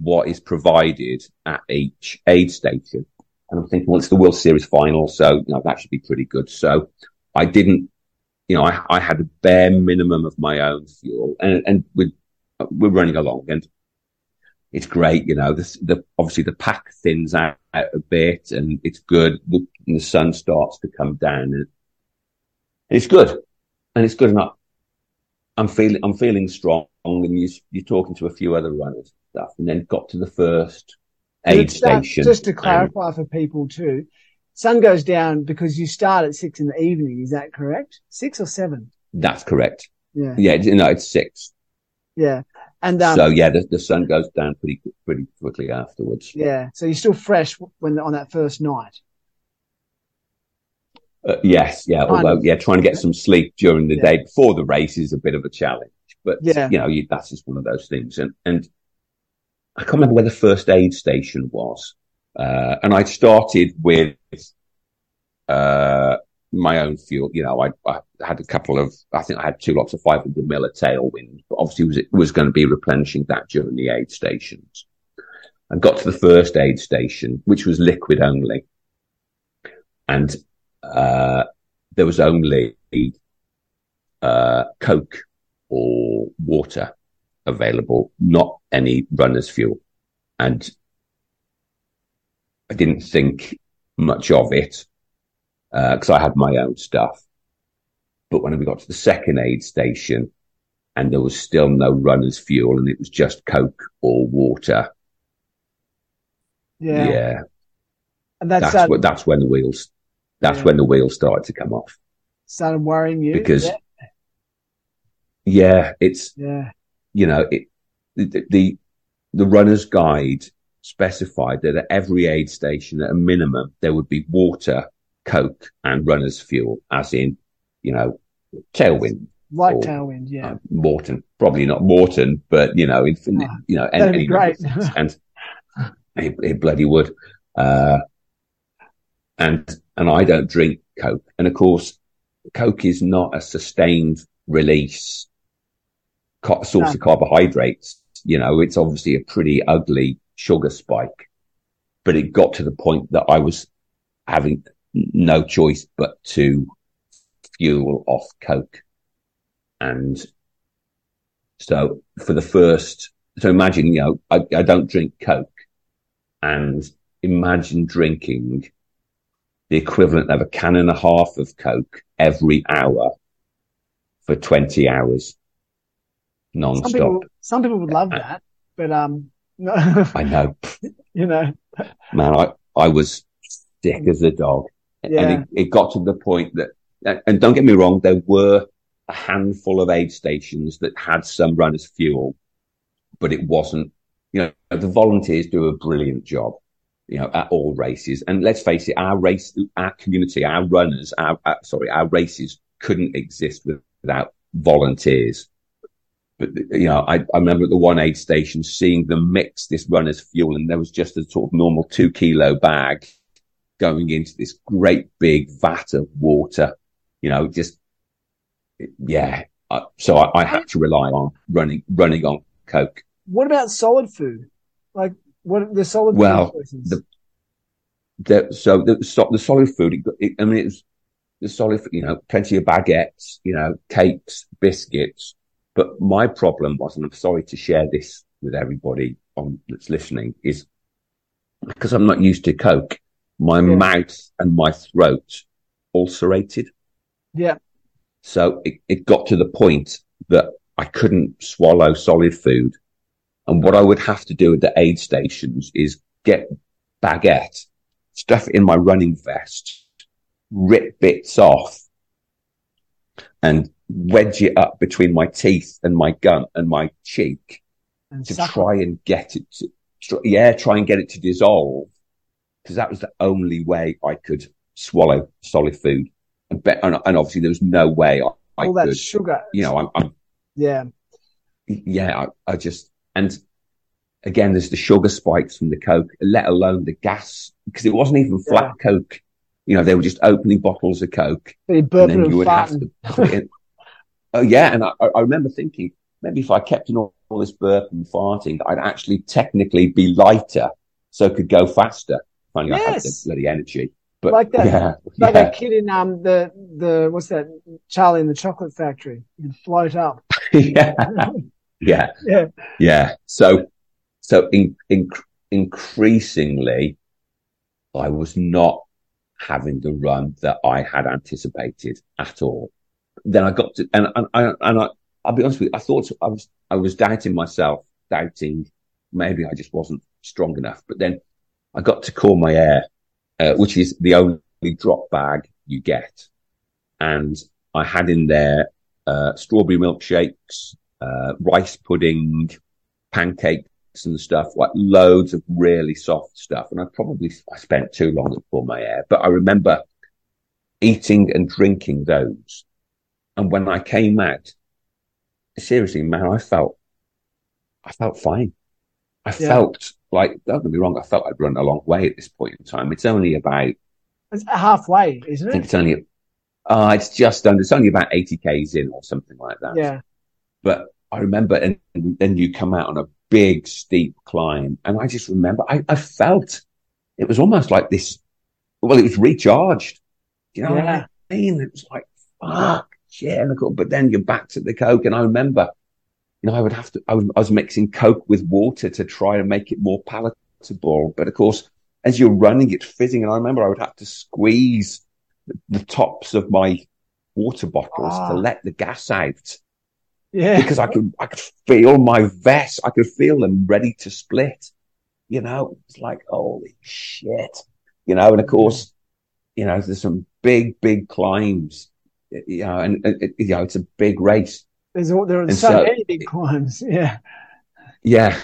what is provided at each aid station. And I'm thinking, well, it's the World Series final, so you know that should be pretty good. So I didn't, you know, I, I had a bare minimum of my own fuel, and and we're we're running along, and it's great. You know, this, the obviously the pack thins out, out a bit, and it's good. The, and the sun starts to come down, and it's good, and it's good enough. I'm feeling I'm feeling strong, and you, you're talking to a few other runners and stuff, and then got to the first aid station. Just to and- clarify for people too, sun goes down because you start at six in the evening. Is that correct? Six or seven? That's correct. Yeah. Yeah, no, it's six. Yeah. And um, so yeah, the, the sun goes down pretty pretty quickly afterwards. yeah, so you're still fresh when on that first night. Uh, yes, yeah. Although yeah, trying to get some sleep during the Yeah. day before the race is a bit of a challenge. But Yeah. you know, you, that's just one of those things. And and I can't remember where the first aid station was. Uh, and I started with uh, my own fuel. You know, I, I had a couple of, I think I had two lots of 500 mil of tailwind, but obviously was, it was going to be replenishing that during the aid stations. I got to the first aid station, which was liquid only. And, uh, there was only, uh, Coke or water available, not any runner's fuel. And I didn't think much of it Uh, because I had my own stuff. But when we got to the second aid station and there was still no runner's fuel and it was just Coke or water, Yeah, yeah, and that that's started, what that's when the wheels that's Yeah. when the wheels started to come off. started worrying you Because- yeah, Yeah, it's yeah, you know it the the, the runner's guide specified that at every aid station at a minimum there would be water, Coke, and runner's fuel, as in you know tailwind. like Or- tailwind. Yeah, uh, Maurten, probably not Maurten, but you know, in, Ah, you know, that'd any great. and <laughs> it, it bloody would. Uh, and and I don't drink Coke, and of course, Coke is not a sustained release source No. of carbohydrates. You know, it's obviously a pretty ugly sugar spike, but it got to the point that I was having no choice but to fuel off Coke. And so for the first, so imagine, you know, I, I don't drink Coke and imagine drinking the equivalent of a can and a half of Coke every hour for 20 hours some non-stop. people some people would love Uh, that, but um, no, <laughs> I know, you know, man, I, I was sick as a dog. Yeah. And it, it got to the point that, and don't get me wrong, there were a handful of aid stations that had some runners fuel, but it wasn't, you know, the volunteers do a brilliant job, you know, at all races. And let's face it, our race, our community, our runners, our, our sorry, our races couldn't exist without volunteers. But, you know, I, I remember at the one aid station seeing them mix this runner's fuel and there was just a sort of normal two kilo bag going into this great big vat of water, you know, just, yeah. Uh, so I, I had to rely on running, running on Coke. what about solid food? Like what the solid Well, food the- The, so the, so the solid food, it, it, I mean, it was the solid, you know, plenty of baguettes, you know, cakes, biscuits. But my problem was, and I'm sorry to share this with everybody on that's listening, is because I'm not used to Coke, my Yeah. mouth and my throat ulcerated. yeah, So it, it got to the point that I couldn't swallow solid food. And what I would have to do at the aid stations is get baguette, stuff it in my running vest, rip bits off and wedge it up between my teeth and my gum and my cheek and to suck try and get it to, yeah, try and get it to dissolve because that was the only way I could swallow solid food. And, be- and, and obviously there was no way I, I all that could, sugar. you know, I'm, I'm yeah, yeah, I, I just, and again, there's the sugar spikes from the Coke, let alone the gas, because it wasn't even flat Coke. You know, they were just opening bottles of Coke and then you would have to put it. Oh yeah, and I, I remember thinking maybe if I kept in all, all this burp and farting, I'd actually technically be lighter, so could go faster. Funny, I had the bloody energy, but Like that- yeah, Like yeah, that kid in um the the what's that Charlie in the Chocolate Factory? You'd float up. <laughs> yeah, yeah, <laughs> Yeah. yeah. So, so in, in, increasingly, I was not having the run that I had anticipated at all. Then I got to, and, and, I and I, I'll be honest with you, I thought I was, I was doubting myself, doubting maybe I just wasn't strong enough. But then I got to Courmayeur, uh, which is the only drop bag you get. And I had in there, uh, strawberry milkshakes, uh, rice pudding, pancakes and stuff, like loads of really soft stuff. And I probably I spent too long to Courmayeur, but I remember eating and drinking those. And when I came out, seriously, man, I felt, I felt fine. I Yeah. felt like, don't get me wrong, I felt I'd run a long way at this point in time. It's only about, It's halfway, isn't I think it? it's only, uh, it's just under, it's only about 80 Ks in or something like that. Yeah. But I remember, and then you come out on a big steep climb, and I just remember, I, I felt it was almost like this. Well, it was recharged. You know Yeah. what I mean? It was like, fuck, yeah. Go, but then you're back to the coke, and I remember, you know, I would have to. I was, I was mixing coke with water to try and make it more palatable, but of course, as you're running, it's fizzing, and I remember I would have to squeeze the, tops of my water bottles Ah. to let the gas out Yeah. because I could, I could feel my vest. I could feel them ready to split. You know, it's like, holy shit. You know, and of course, you know, there's some big, big climbs, you know, and, and you know, it's a big race. There's all, there are And so, so- many big climbs. <laughs> Yeah. Yeah.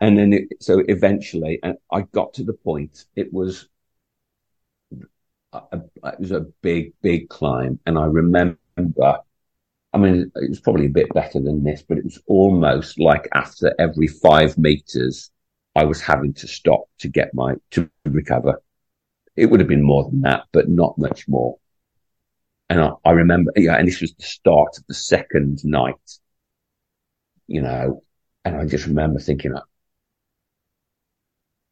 And then it, so eventually, and I got to the point, it was, a- it was a big, big climb. And I remember, I mean, it was probably a bit better than this, but it was almost like after every five meters, I was having to stop to get my, to recover. It would have been more than that, but not much more. And I, I remember, yeah, and this was the start of the second night, you know, and I just remember thinking,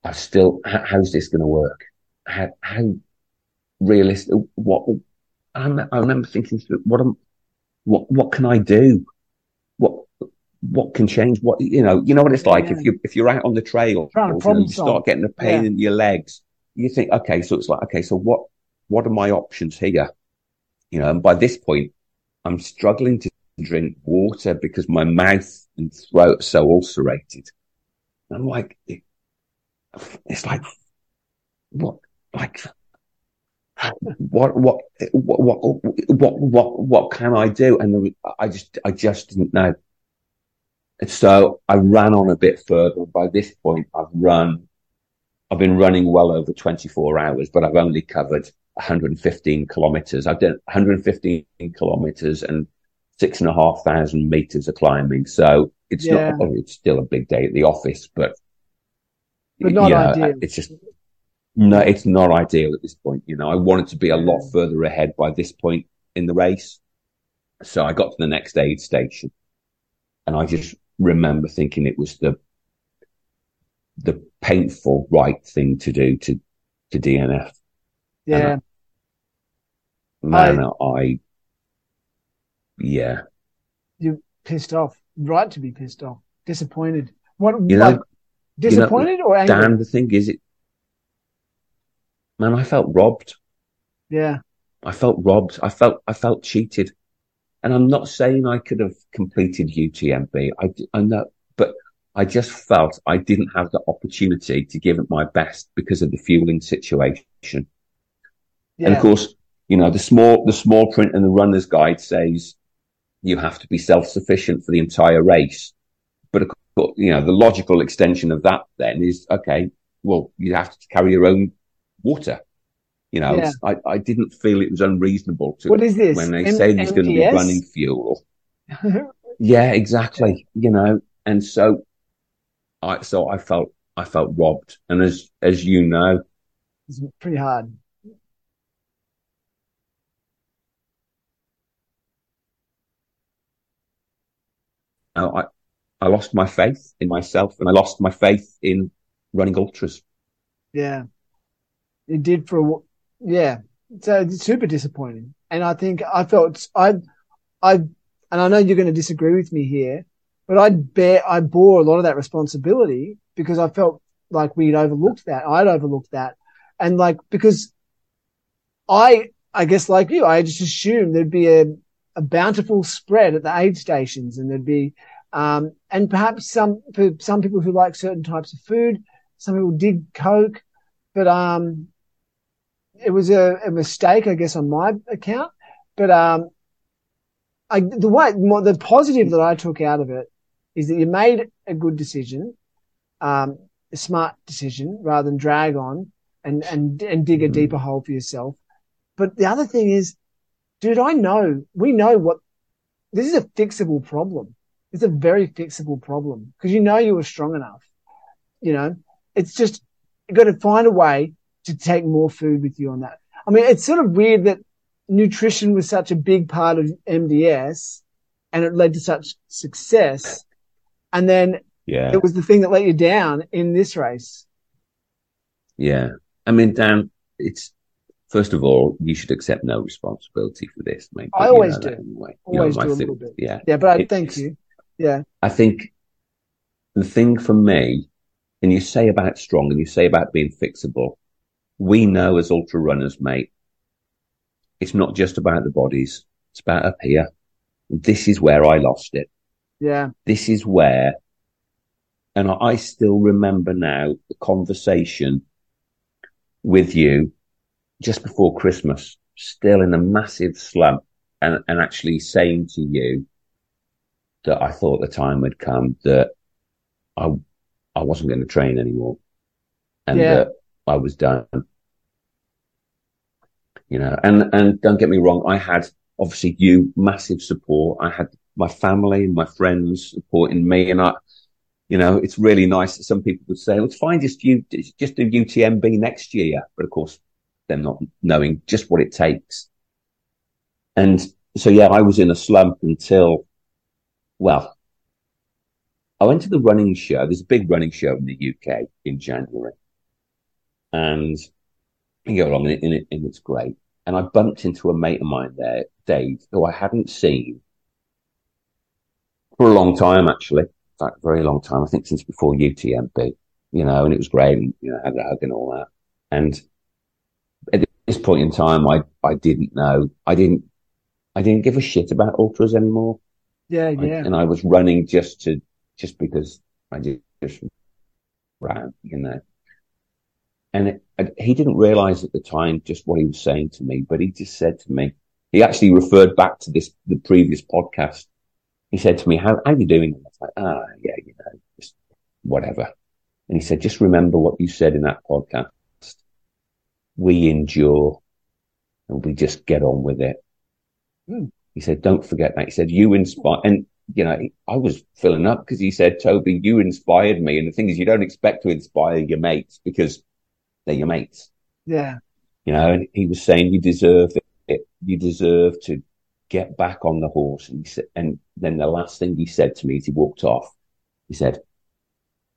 I still, how, how's this going to work? How, how realistic, what, I, I remember thinking, what am, what, what can I do? What, what can change? What, you know, you know what it's like Yeah. if you, if you're out on the trail, you, start getting a pain Yeah. in your legs. You think, okay, so it's like, okay, so what, what are my options here? You know, and by this point, I'm struggling to drink water because my mouth and throat are so ulcerated. And I'm like, it, it's like, what, like, what, what, what, what, what, what, what can I do? And I just, I just didn't know. And so I ran on a bit further. By this point, I've run, I've been running well over 24 hours, but I've only covered 115 kilometers. I've done 115 kilometers and six and a half thousand meters of climbing. So it's Yeah. not, oh, it's still a big day at the office, but, But not you know, ideal. It's just, no, it's not ideal at this point. You know, I wanted to be a lot further ahead by this point in the race. So I got to the next aid station and I just remember thinking it was the, the painful right thing to do to, to DNF. Yeah. Uh, man, I, yeah, You Pissed off. Right to be pissed off. Disappointed. What, You know- like, disappointed or angry? Dan, the thing is, it, man, I felt robbed. Yeah. I felt robbed. I felt, I felt cheated. And I'm not saying I could have completed UTMB. I, I know, but I just felt I didn't have the opportunity to give it my best because of the fueling situation. And of course, you know, the small, the small print in the runner's guide says you have to be self-sufficient for the entire race. But of course, you know, the logical extension of that then is, okay, well, you have to carry your own water. You know, Yeah. I, I didn't feel it was unreasonable to, What is this? when they M- say there's going to be running fuel. <laughs> Yeah, exactly. You know, and so I, so I felt, I felt robbed. And as, as you know, it's pretty hard. I, I- lost my faith in myself and I lost my faith in running ultras. Yeah. It did for a, yeah. So it's super disappointing. And I think I felt, I, I, and I know you're going to disagree with me here, but I bear, I bore a lot of that responsibility because I felt like we'd overlooked that. I'd overlooked that. And like, because I, I guess like you, I just assumed there'd be a, a bountiful spread at the aid stations and there'd be, um, and perhaps some, for some people who like certain types of food, some people dig Coke, but, um, it was a, a mistake, I guess, on my account. But, um, I, the way, the positive that I took out of it is that you made a good decision, um, a smart decision rather than drag on and, and, and dig a Mhm. deeper hole for yourself. But the other thing is, dude, I know, we know what, this is a fixable problem. It's a very fixable problem because you know you were strong enough. You know, it's just, you got to find a way to take more food with you on that. I mean, it's sort of weird that nutrition was such a big part of MDS and it led to such success. And then Yeah. it was the thing that let you down in this race. Yeah. I mean, Dan, it's, first of all, you should accept no responsibility for this, mate. I you always know do. Anyway. Always my do a little bit. Yeah. Yeah, but I thank you. Yeah. I think the thing for me, and you say about strong and you say about being fixable, we know as ultra runners, mate, it's not just about the bodies. It's about up here. This is where I lost it. Yeah. This is where, and I still remember now the conversation with you just before Christmas, still in a massive slump and, and actually saying to you that I thought the time had come that I, I wasn't going to train anymore and Yeah. that I was done. You know, and, and don't get me wrong. I had obviously you massive support. I had my family and my friends supporting me and I, you know, it's really nice that some people would say, well, it's fine. Just you, just do UTMB next year. But of course, them not knowing just what it takes. And so, yeah, I was in a slump until, well, I went to the running show. There's a big running show in the UK in January and you go along and, it, and, it, and it's great. And I bumped into a mate of mine there, Dave, who I hadn't seen for a long time, actually. In fact, very long time. I think since before UTMB, you know, and it was great. And, you know, had a hug and all that. And this point in time, I, I didn't know. I didn't, I didn't give a shit about ultras anymore. Yeah. I- Yeah. and I was running just to, just because I just, just ran, you know. And it, and he didn't realize at the time just what he was saying to me, but he just said to me, he actually referred back to this, the previous podcast. He said to me, how, how you doing? And I was like, ah, yeah, you know, just whatever. And he said, just remember what you said in that podcast. We endure and we just get on with it. Hmm. He said, don't forget that. He said, you inspire, and you know, I was filling up because he said, Toby, you inspired me. And the thing is, you don't expect to inspire your mates because they're your mates, Yeah. you know, and he was saying you deserve it. You deserve to get back on the horse. And he said, and then the last thing he said to me as he walked off, he said,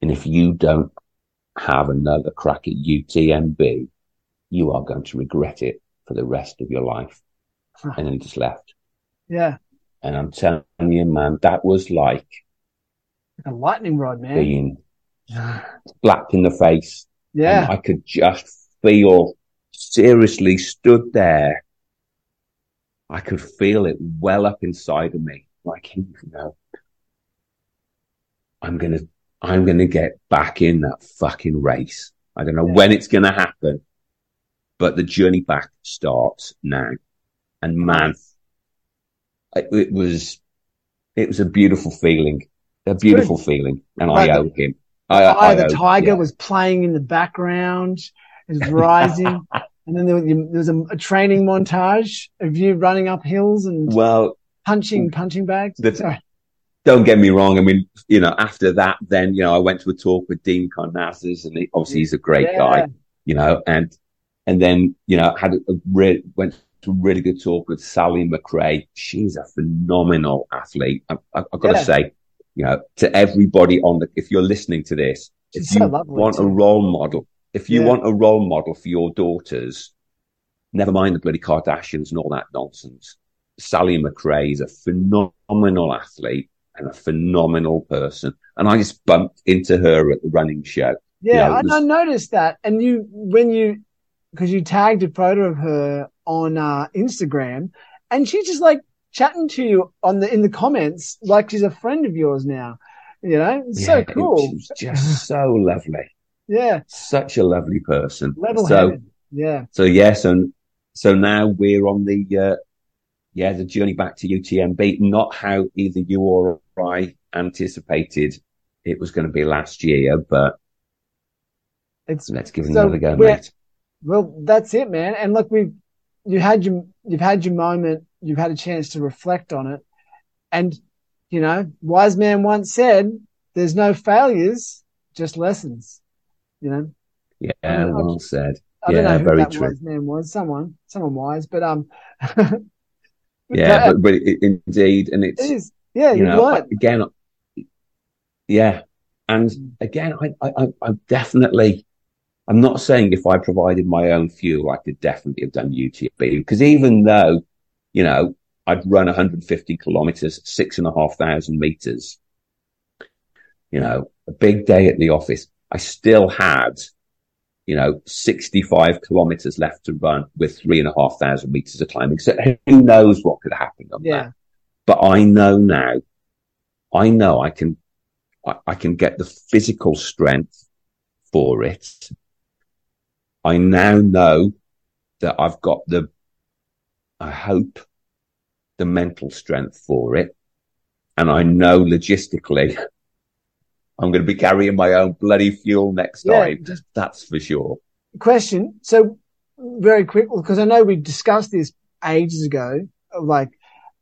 and if you don't have another crack at UTMB, you are going to regret it for the rest of your life. Ah. And then he just left. Yeah. And I'm telling you, man, that was like Like a lightning rod, man. being slapped in the face. Yeah. And I could just feel seriously stood there. I could feel it well up inside of me. Like, you know, I'm going to, I'm going to get back in that fucking race. I don't know Yeah. when it's going to happen, but the journey back starts now. And man, it, it was, it was a beautiful feeling, a beautiful feeling. And Like I the- owe him. I, I of the owe- Tiger yeah. was playing in the background. It was rising. <laughs> and then there was, there was a, a training montage of you running up hills and Well, punching punching bags. The- don't get me wrong. I mean, you know, after that, then, you know, I went to a talk with Dean Karnazes and he, obviously he's a great Yeah. guy, you know, and, and then, you know, had a, re- went to a really good talk with Sally McRae. She's a phenomenal athlete. I, I, I've got to Yeah. say, you know, to everybody on the, if you're listening to this, She's if you want a role model, if you Yeah. want a role model for your daughters, never mind the bloody Kardashians and all that nonsense. Sally McRae is a phenomenal athlete and a phenomenal person. And I just bumped into her at the running show. Yeah, Yeah, it and I noticed that. And you, when you, because you tagged a photo of her on uh, Instagram, and she's just like chatting to you on the in the comments, like she's a friend of yours now. You know, Yeah, so cool. She was just <laughs> so lovely. Yeah, Such a lovely person. So. Yeah, so yes. And so now we're on the, uh, yeah, the journey back to UTMB, not how either you or I anticipated it was going to be last year, but It's let's give it So another go, mate. Well, that's it, man. And look, we've you had your you've had your moment. You've had a chance to reflect on it, and you know, wise man once said, "There's no failures, just lessons." You know, Yeah, well said. I don't Yeah, know who very that true. wise man was. Someone, someone wise, but um, <laughs> Yeah, but, but, but it, indeed, and it's it is. Yeah, you you know learn. again, yeah, and Mm. again, I, I, I, I definitely. I'm not saying if I provided my own fuel, I could definitely have done UTMB because even though, you know, I'd run 150 kilometers, six and a half thousand meters, you know, a big day at the office, I still had, you know, 65 kilometers left to run with three and a half thousand meters of climbing. So who knows what could happen on that? But I know now, I know I can, I, I can get the physical strength for it. I now know that I've got the, I hope, the mental strength for it. And I know logistically, <laughs> I'm going to be carrying my own bloody fuel next yeah. time. That's for sure. question. So very quick, because I know we discussed this ages ago, like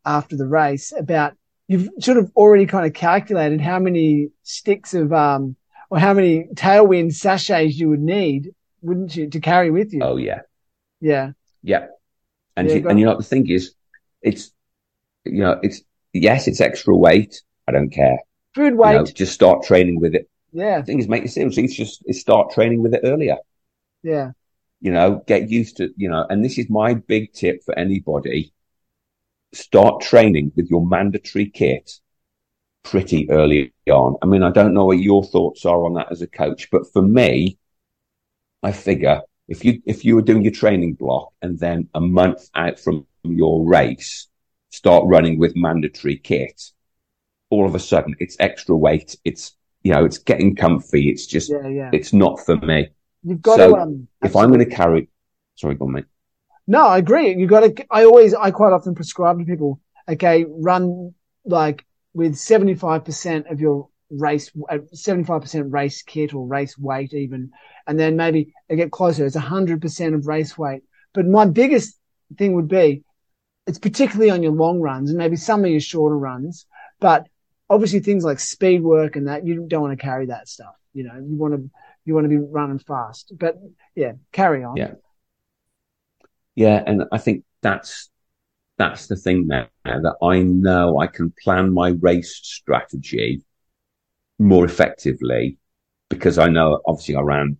after the race about you've sort of already kind of calculated how many sticks of, um, or how many tailwind sachets you would need, wouldn't you, to carry with you? Oh yeah. Yeah. Yeah. And Yeah, you, and you know the thing is, it's you know, it's yes, it's extra weight. I don't care. Food You weight. know, just start training with it. yeah. The thing is, make it seriously. It's just it's start training with it earlier. Yeah. You know, get used to you know. And this is my big tip for anybody: start training with your mandatory kit pretty early on. I mean, I don't know what your thoughts are on that as a coach, but for me, I figure if you if you were doing your training block and then a month out from your race, start running with mandatory kit, all of a sudden it's extra weight. It's you know it's getting comfy. It's just Yeah. Yeah. it's not for me. You've got So, to, um, If I'm going to carry, sorry, go on, mate. No, I agree. You got to, I always, I quite often prescribe to people, okay, run like with 75% of your race, uh, 75% race kit or race weight even. And then maybe I get closer. It's 100% of race weight. But my biggest thing would be, it's particularly on your long runs and maybe some of your shorter runs, but obviously things like speed work and that, you don't want to carry that stuff. You know, you want to, you want to be running fast, but yeah, carry on. Yeah. Yeah, and I think that's that's the thing now that I know I can plan my race strategy more effectively because I know obviously I ran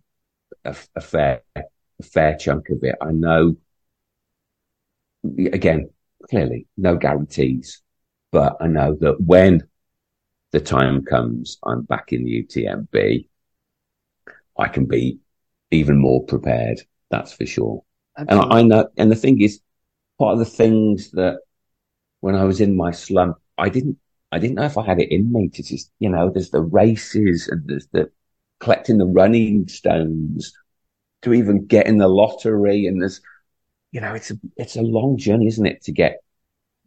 a, a fair a fair chunk of it. I know again clearly no guarantees, but I know that when the time comes, I'm back in the UTMB. I can be even more prepared. That's for sure. And I, I know, and the thing is, part of the things that when I was in my slump, I didn't, I didn't know if I had it in me to just, you know, there's the races and there's the collecting the running stones to even get in the lottery. And there's, you know, it's a, it's a long journey, isn't it, to get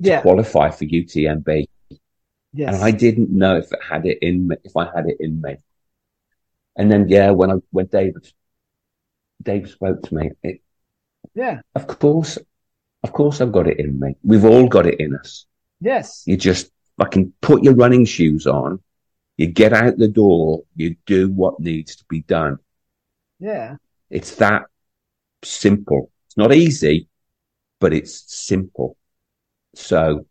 to yeah. qualify for UTMB. Yes. And I didn't know if it had it in me, if I had it in me. And then, yeah, when I, when David, Dave spoke to me, it, yeah. of course, of course I've got it in me. We've all got it in us. Yes. You just fucking put your running shoes on, you get out the door, you do what needs to be done. Yeah. It's that simple. It's not easy, but it's simple. So,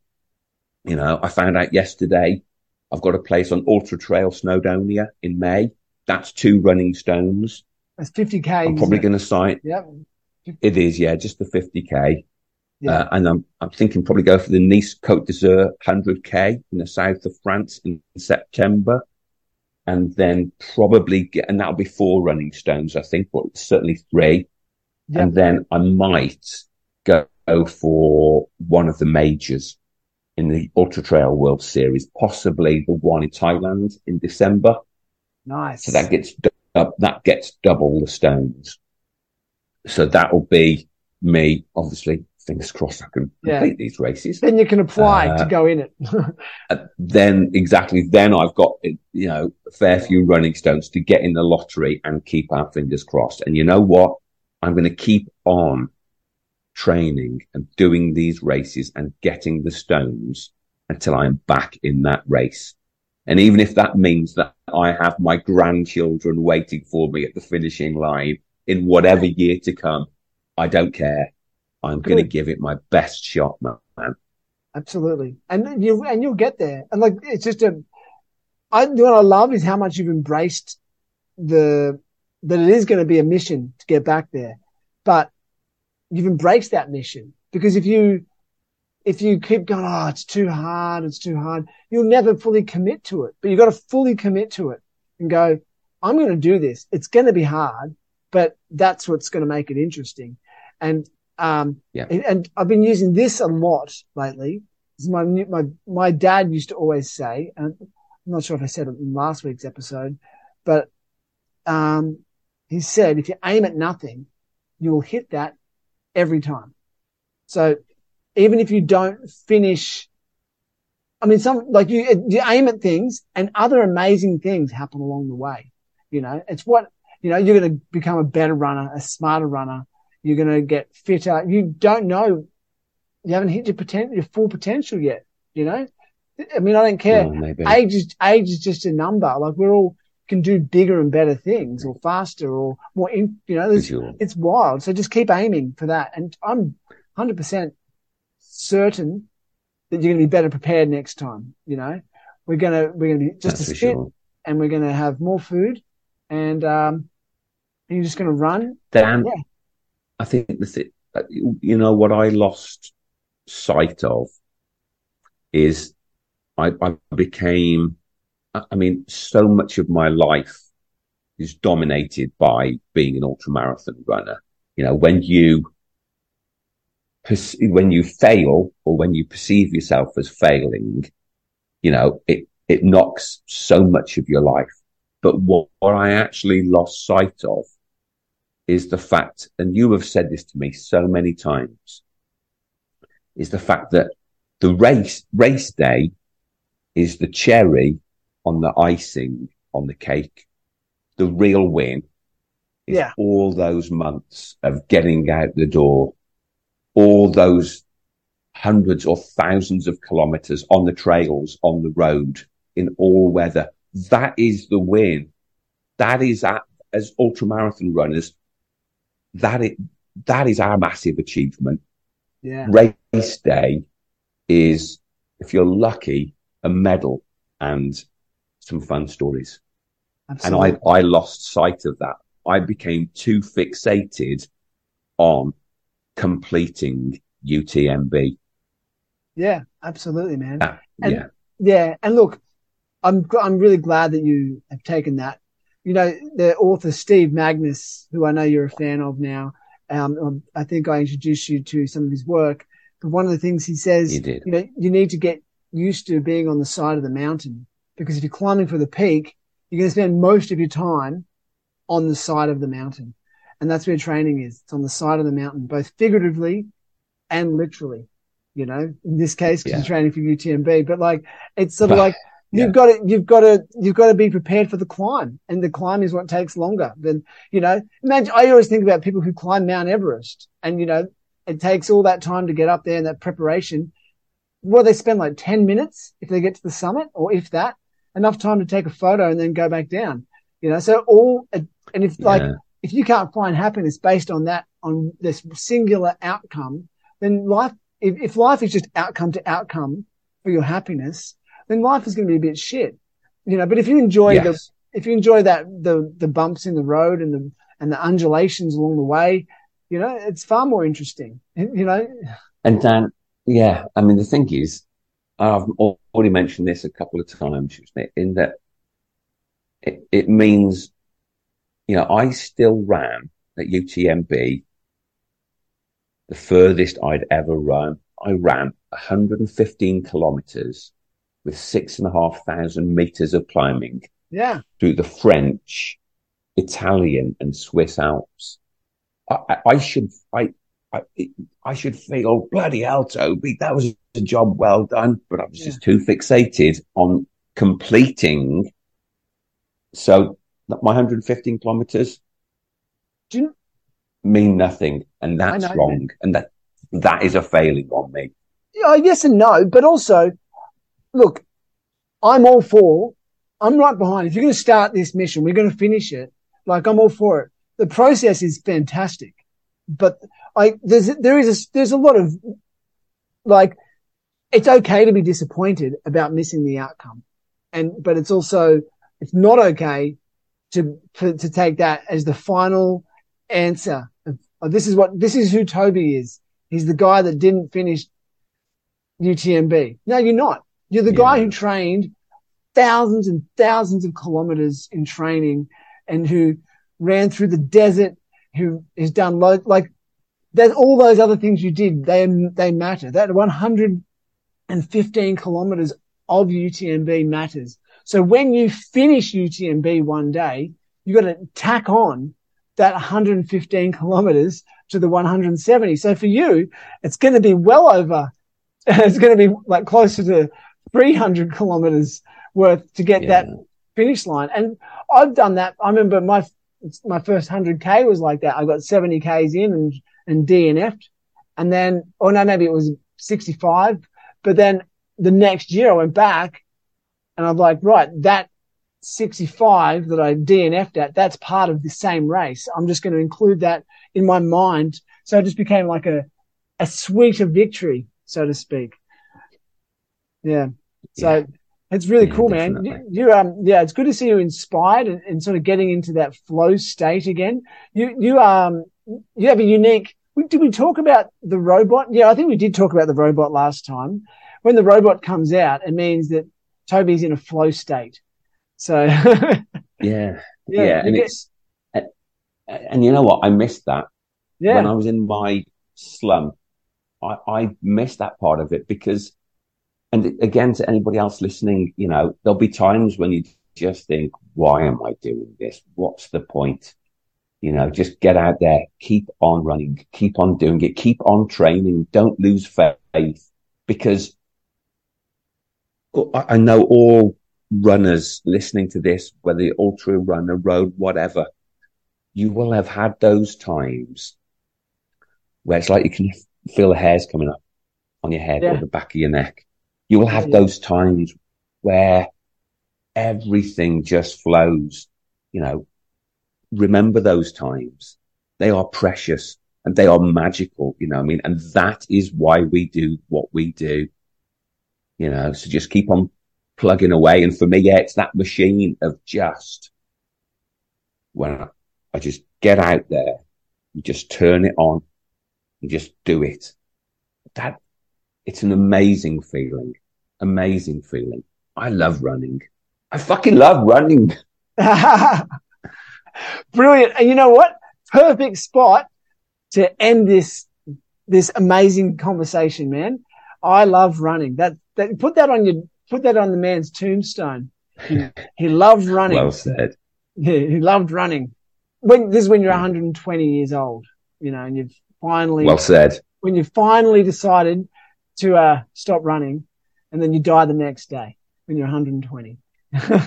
you know, I found out yesterday I've got a place on Ultra Trail Snowdonia in May. That's two running stones. That's 50k. I'm probably going to sign. Yep. It is, yeah, just the 50k. Yeah. Uh, and I'm, I'm thinking probably go for the Nice Côte d'Azur 100k in the south of France in September. And then probably get, and that'll be four running stones, I think, but certainly three. Yep. And then I might go for one of the majors in the Ultra Trail World Series, possibly the one in Thailand in December. nice. So that gets, du- that gets double the stones. So that'll be me, obviously fingers crossed I can Yeah. complete these races. Then you can apply Uh, to go in it. <laughs> Then exactly then I've got you know a fair few running stones to get in the lottery and keep our fingers crossed. And you know what? I'm going to keep on training and doing these races and getting the stones until I'm back in that race. And even if that means that I have my grandchildren waiting for me at the finishing line in whatever year to come, I don't care. I'm going to give it my best shot, man. Absolutely. And you and you'll get there. And like it's just a I what I love is how much you've embraced the that it is going to be a mission to get back there. But you've embraced that mission because if you if you keep going, oh, it's too hard, it's too hard, you'll never fully commit to it. But you've got to fully commit to it and go, I'm going to do this. It's going to be hard, but that's what's going to make it interesting. And um, Yeah. and, and I've been using this a lot lately. My my my dad used to always say, and I'm not sure if I said it in last week's episode, but um, he said if you aim at nothing, you will hit that every time. So even if you don't finish, I mean, some like you you aim at things, and other amazing things happen along the way. You know, it's what you know. You're going to become a better runner, a smarter runner. You're going to get fitter. You don't know. You haven't hit your potential, your full potential yet. You know, I mean, I don't care. Age is age is just a number. Like we're all can do bigger and better things, or faster, or more. In, you know, there's, sure. it's wild. So just keep aiming for that. And I'm 100% certain that you're going to be better prepared next time. You know, we're going to, we're going to be just That's as fit sure. and we're going to have more food and, um, and you're just going to run. Damn. Yeah. I think the thi- uh, you know what I lost sight of is I, I became, I I mean, so much of my life is dominated by being an ultramarathon runner. You know, when you, when you fail or when you perceive yourself as failing, you know, it, it knocks so much of your life. But what, what I actually lost sight of is the fact, and you have said this to me so many times, is the fact that the race, race day is the cherry on the icing on the cake. The real win is Yeah. all those months of getting out the door, all those hundreds or thousands of kilometers on the trails, on the road, in all weather. That is the win. That is at, as ultramarathon runners, that is, that is our massive achievement. Yeah. Race day is, if you're lucky, a medal and some fun stories. Absolutely. And I, I lost sight of that. I became too fixated on completing UTMB. yeah, absolutely, man. Uh, And- yeah. Yeah, and look, I'm, I'm really glad that you have taken that. You know, the author Steve Magness, who I know you're a fan of now. Um, I think I introduced you to some of his work. But one of the things he says, You did. you know, you need to get used to being on the side of the mountain because if you're climbing for the peak, you're going to spend most of your time on the side of the mountain, and that's where training is. It's on the side of the mountain, both figuratively and literally. You know, in this case, because Yeah. you're training for UTMB, but like it's sort of Bah, yeah. you've got to, you've got to, you've got to be prepared for the climb, and the climb is what takes longer than you know. Imagine, I always think about people who climb Mount Everest, and you know, it takes all that time to get up there and that preparation. Well, they spend like ten minutes if they get to the summit, or if that, enough time to take a photo and then go back down. You know, so all and if like if you can't find happiness based on that on this singular outcome, then life if, if life is just outcome to outcome for your happiness, then life is going to be a bit shit. You know, but if you enjoy the if you enjoy that the the bumps in the road and the and the undulations along the way, you know, it's far more interesting. You know, And Dan, yeah, I mean, the thing is, I've already mentioned this a couple of times, in that it, it means, you know, I still ran at UTMB the furthest I'd ever run. I ran 115 kilometers with six and a half thousand meters of climbing yeah, through the French, Italian, and Swiss Alps. I, I- should, I, I, I should feel oh, bloody hell, Toby. That was a job well done, but I was just too fixated on completing. So my 115 kilometers Do you, mean nothing, and that's wrong, and that that is a failing on me. Yeah, yes and no, but also, look, I'm all for. I'm right behind. If you're going to start this mission, we're going to finish it. Like I'm all for it. The process is fantastic, but I there's there is a, there's a lot of like it's okay to be disappointed about missing the outcome, and but it's also it's not okay to to, to take that as the final answer. Of, of this is what this is who Toby is. He's the guy that didn't finish UTMB. No, you're not. You're the guy who trained thousands and thousands of kilometers in training and who ran through the desert, who has done lo- like there's all those other things you did. They, they matter. That 115 kilometers of UTMB matters. So when you finish UTMB one day, you've got to tack on that 115 kilometers to the 170. So for you, it's going to be well over, <laughs> it's going to be like closer to 300 kilometers worth to get Yeah. that finish line. And I've done that. I remember my, my first 100k was like that. I got 70 k's in and, and DNF'd. And then, or no, maybe it was 65. But then the next year I went back and I'm like, right, that 65 that I DNF'd at, that's part of the same race. I'm just going to include that in my mind. So it just became like a, a suite of victory, so to speak. Yeah. So Yeah. it's really Yeah, cool, man. You, you, um, yeah, it's good to see you inspired and, and sort of getting into that flow state again. You, you, um, you have a unique, did we talk about the robot? Yeah, I think we did talk about the robot last time. When the robot comes out, it means that Toby's in a flow state. So, <laughs> yeah, Yeah, yeah, and get- it's and, and you know what? I missed that yeah, when I was in my slump. I I missed that part of it because, and again, to anybody else listening, you know, there'll be times when you just think, "Why am I doing this? What's the point?" You know, just get out there, keep on running, keep on doing it, keep on training. Don't lose faith because I know all runners listening to this, whether you're ultra runner, road, whatever, you will have had those times where it's like you can feel the hairs coming up on your head Yeah. or the back of your neck. You will have those times where everything just flows. You know, remember those times. They are precious and they are magical, you know I mean? And that is why we do what we do. You know, so just keep on plugging away. And for me, yeah, it's that machine of just when I, I just get out there, and just turn it on and just do it. That it's an amazing feeling. Amazing feeling. I love running. I fucking love running. <laughs> brilliant. And you know what? Perfect spot to end this this amazing conversation, man. I love running. That that put that on your put that on the man's tombstone. He, <laughs> he loved running. Well said. Yeah, he loved running. When this is when you're 120 years old, you know, and you've finally Well said. when you finally decided to uh, stop running, and then you die the next day when you're 120. <laughs> That'll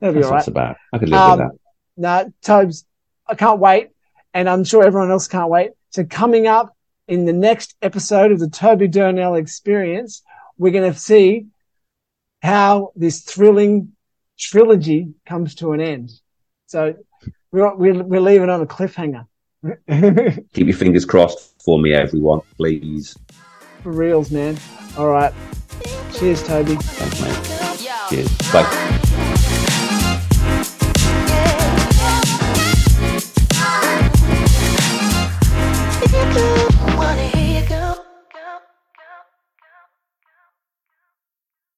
be That's all right. I could live Um, with that. No, Tobes, I can't wait, and I'm sure everyone else can't wait. So coming up in the next episode of the Toby Durnall Experience, we're going to see how this thrilling trilogy comes to an end. So we're we're, we're leaving on a cliffhanger. <laughs> Keep your fingers crossed for me, everyone, please. For reals, man. All right. Cheers, Toby. Thanks, mate. Cheers. Bye.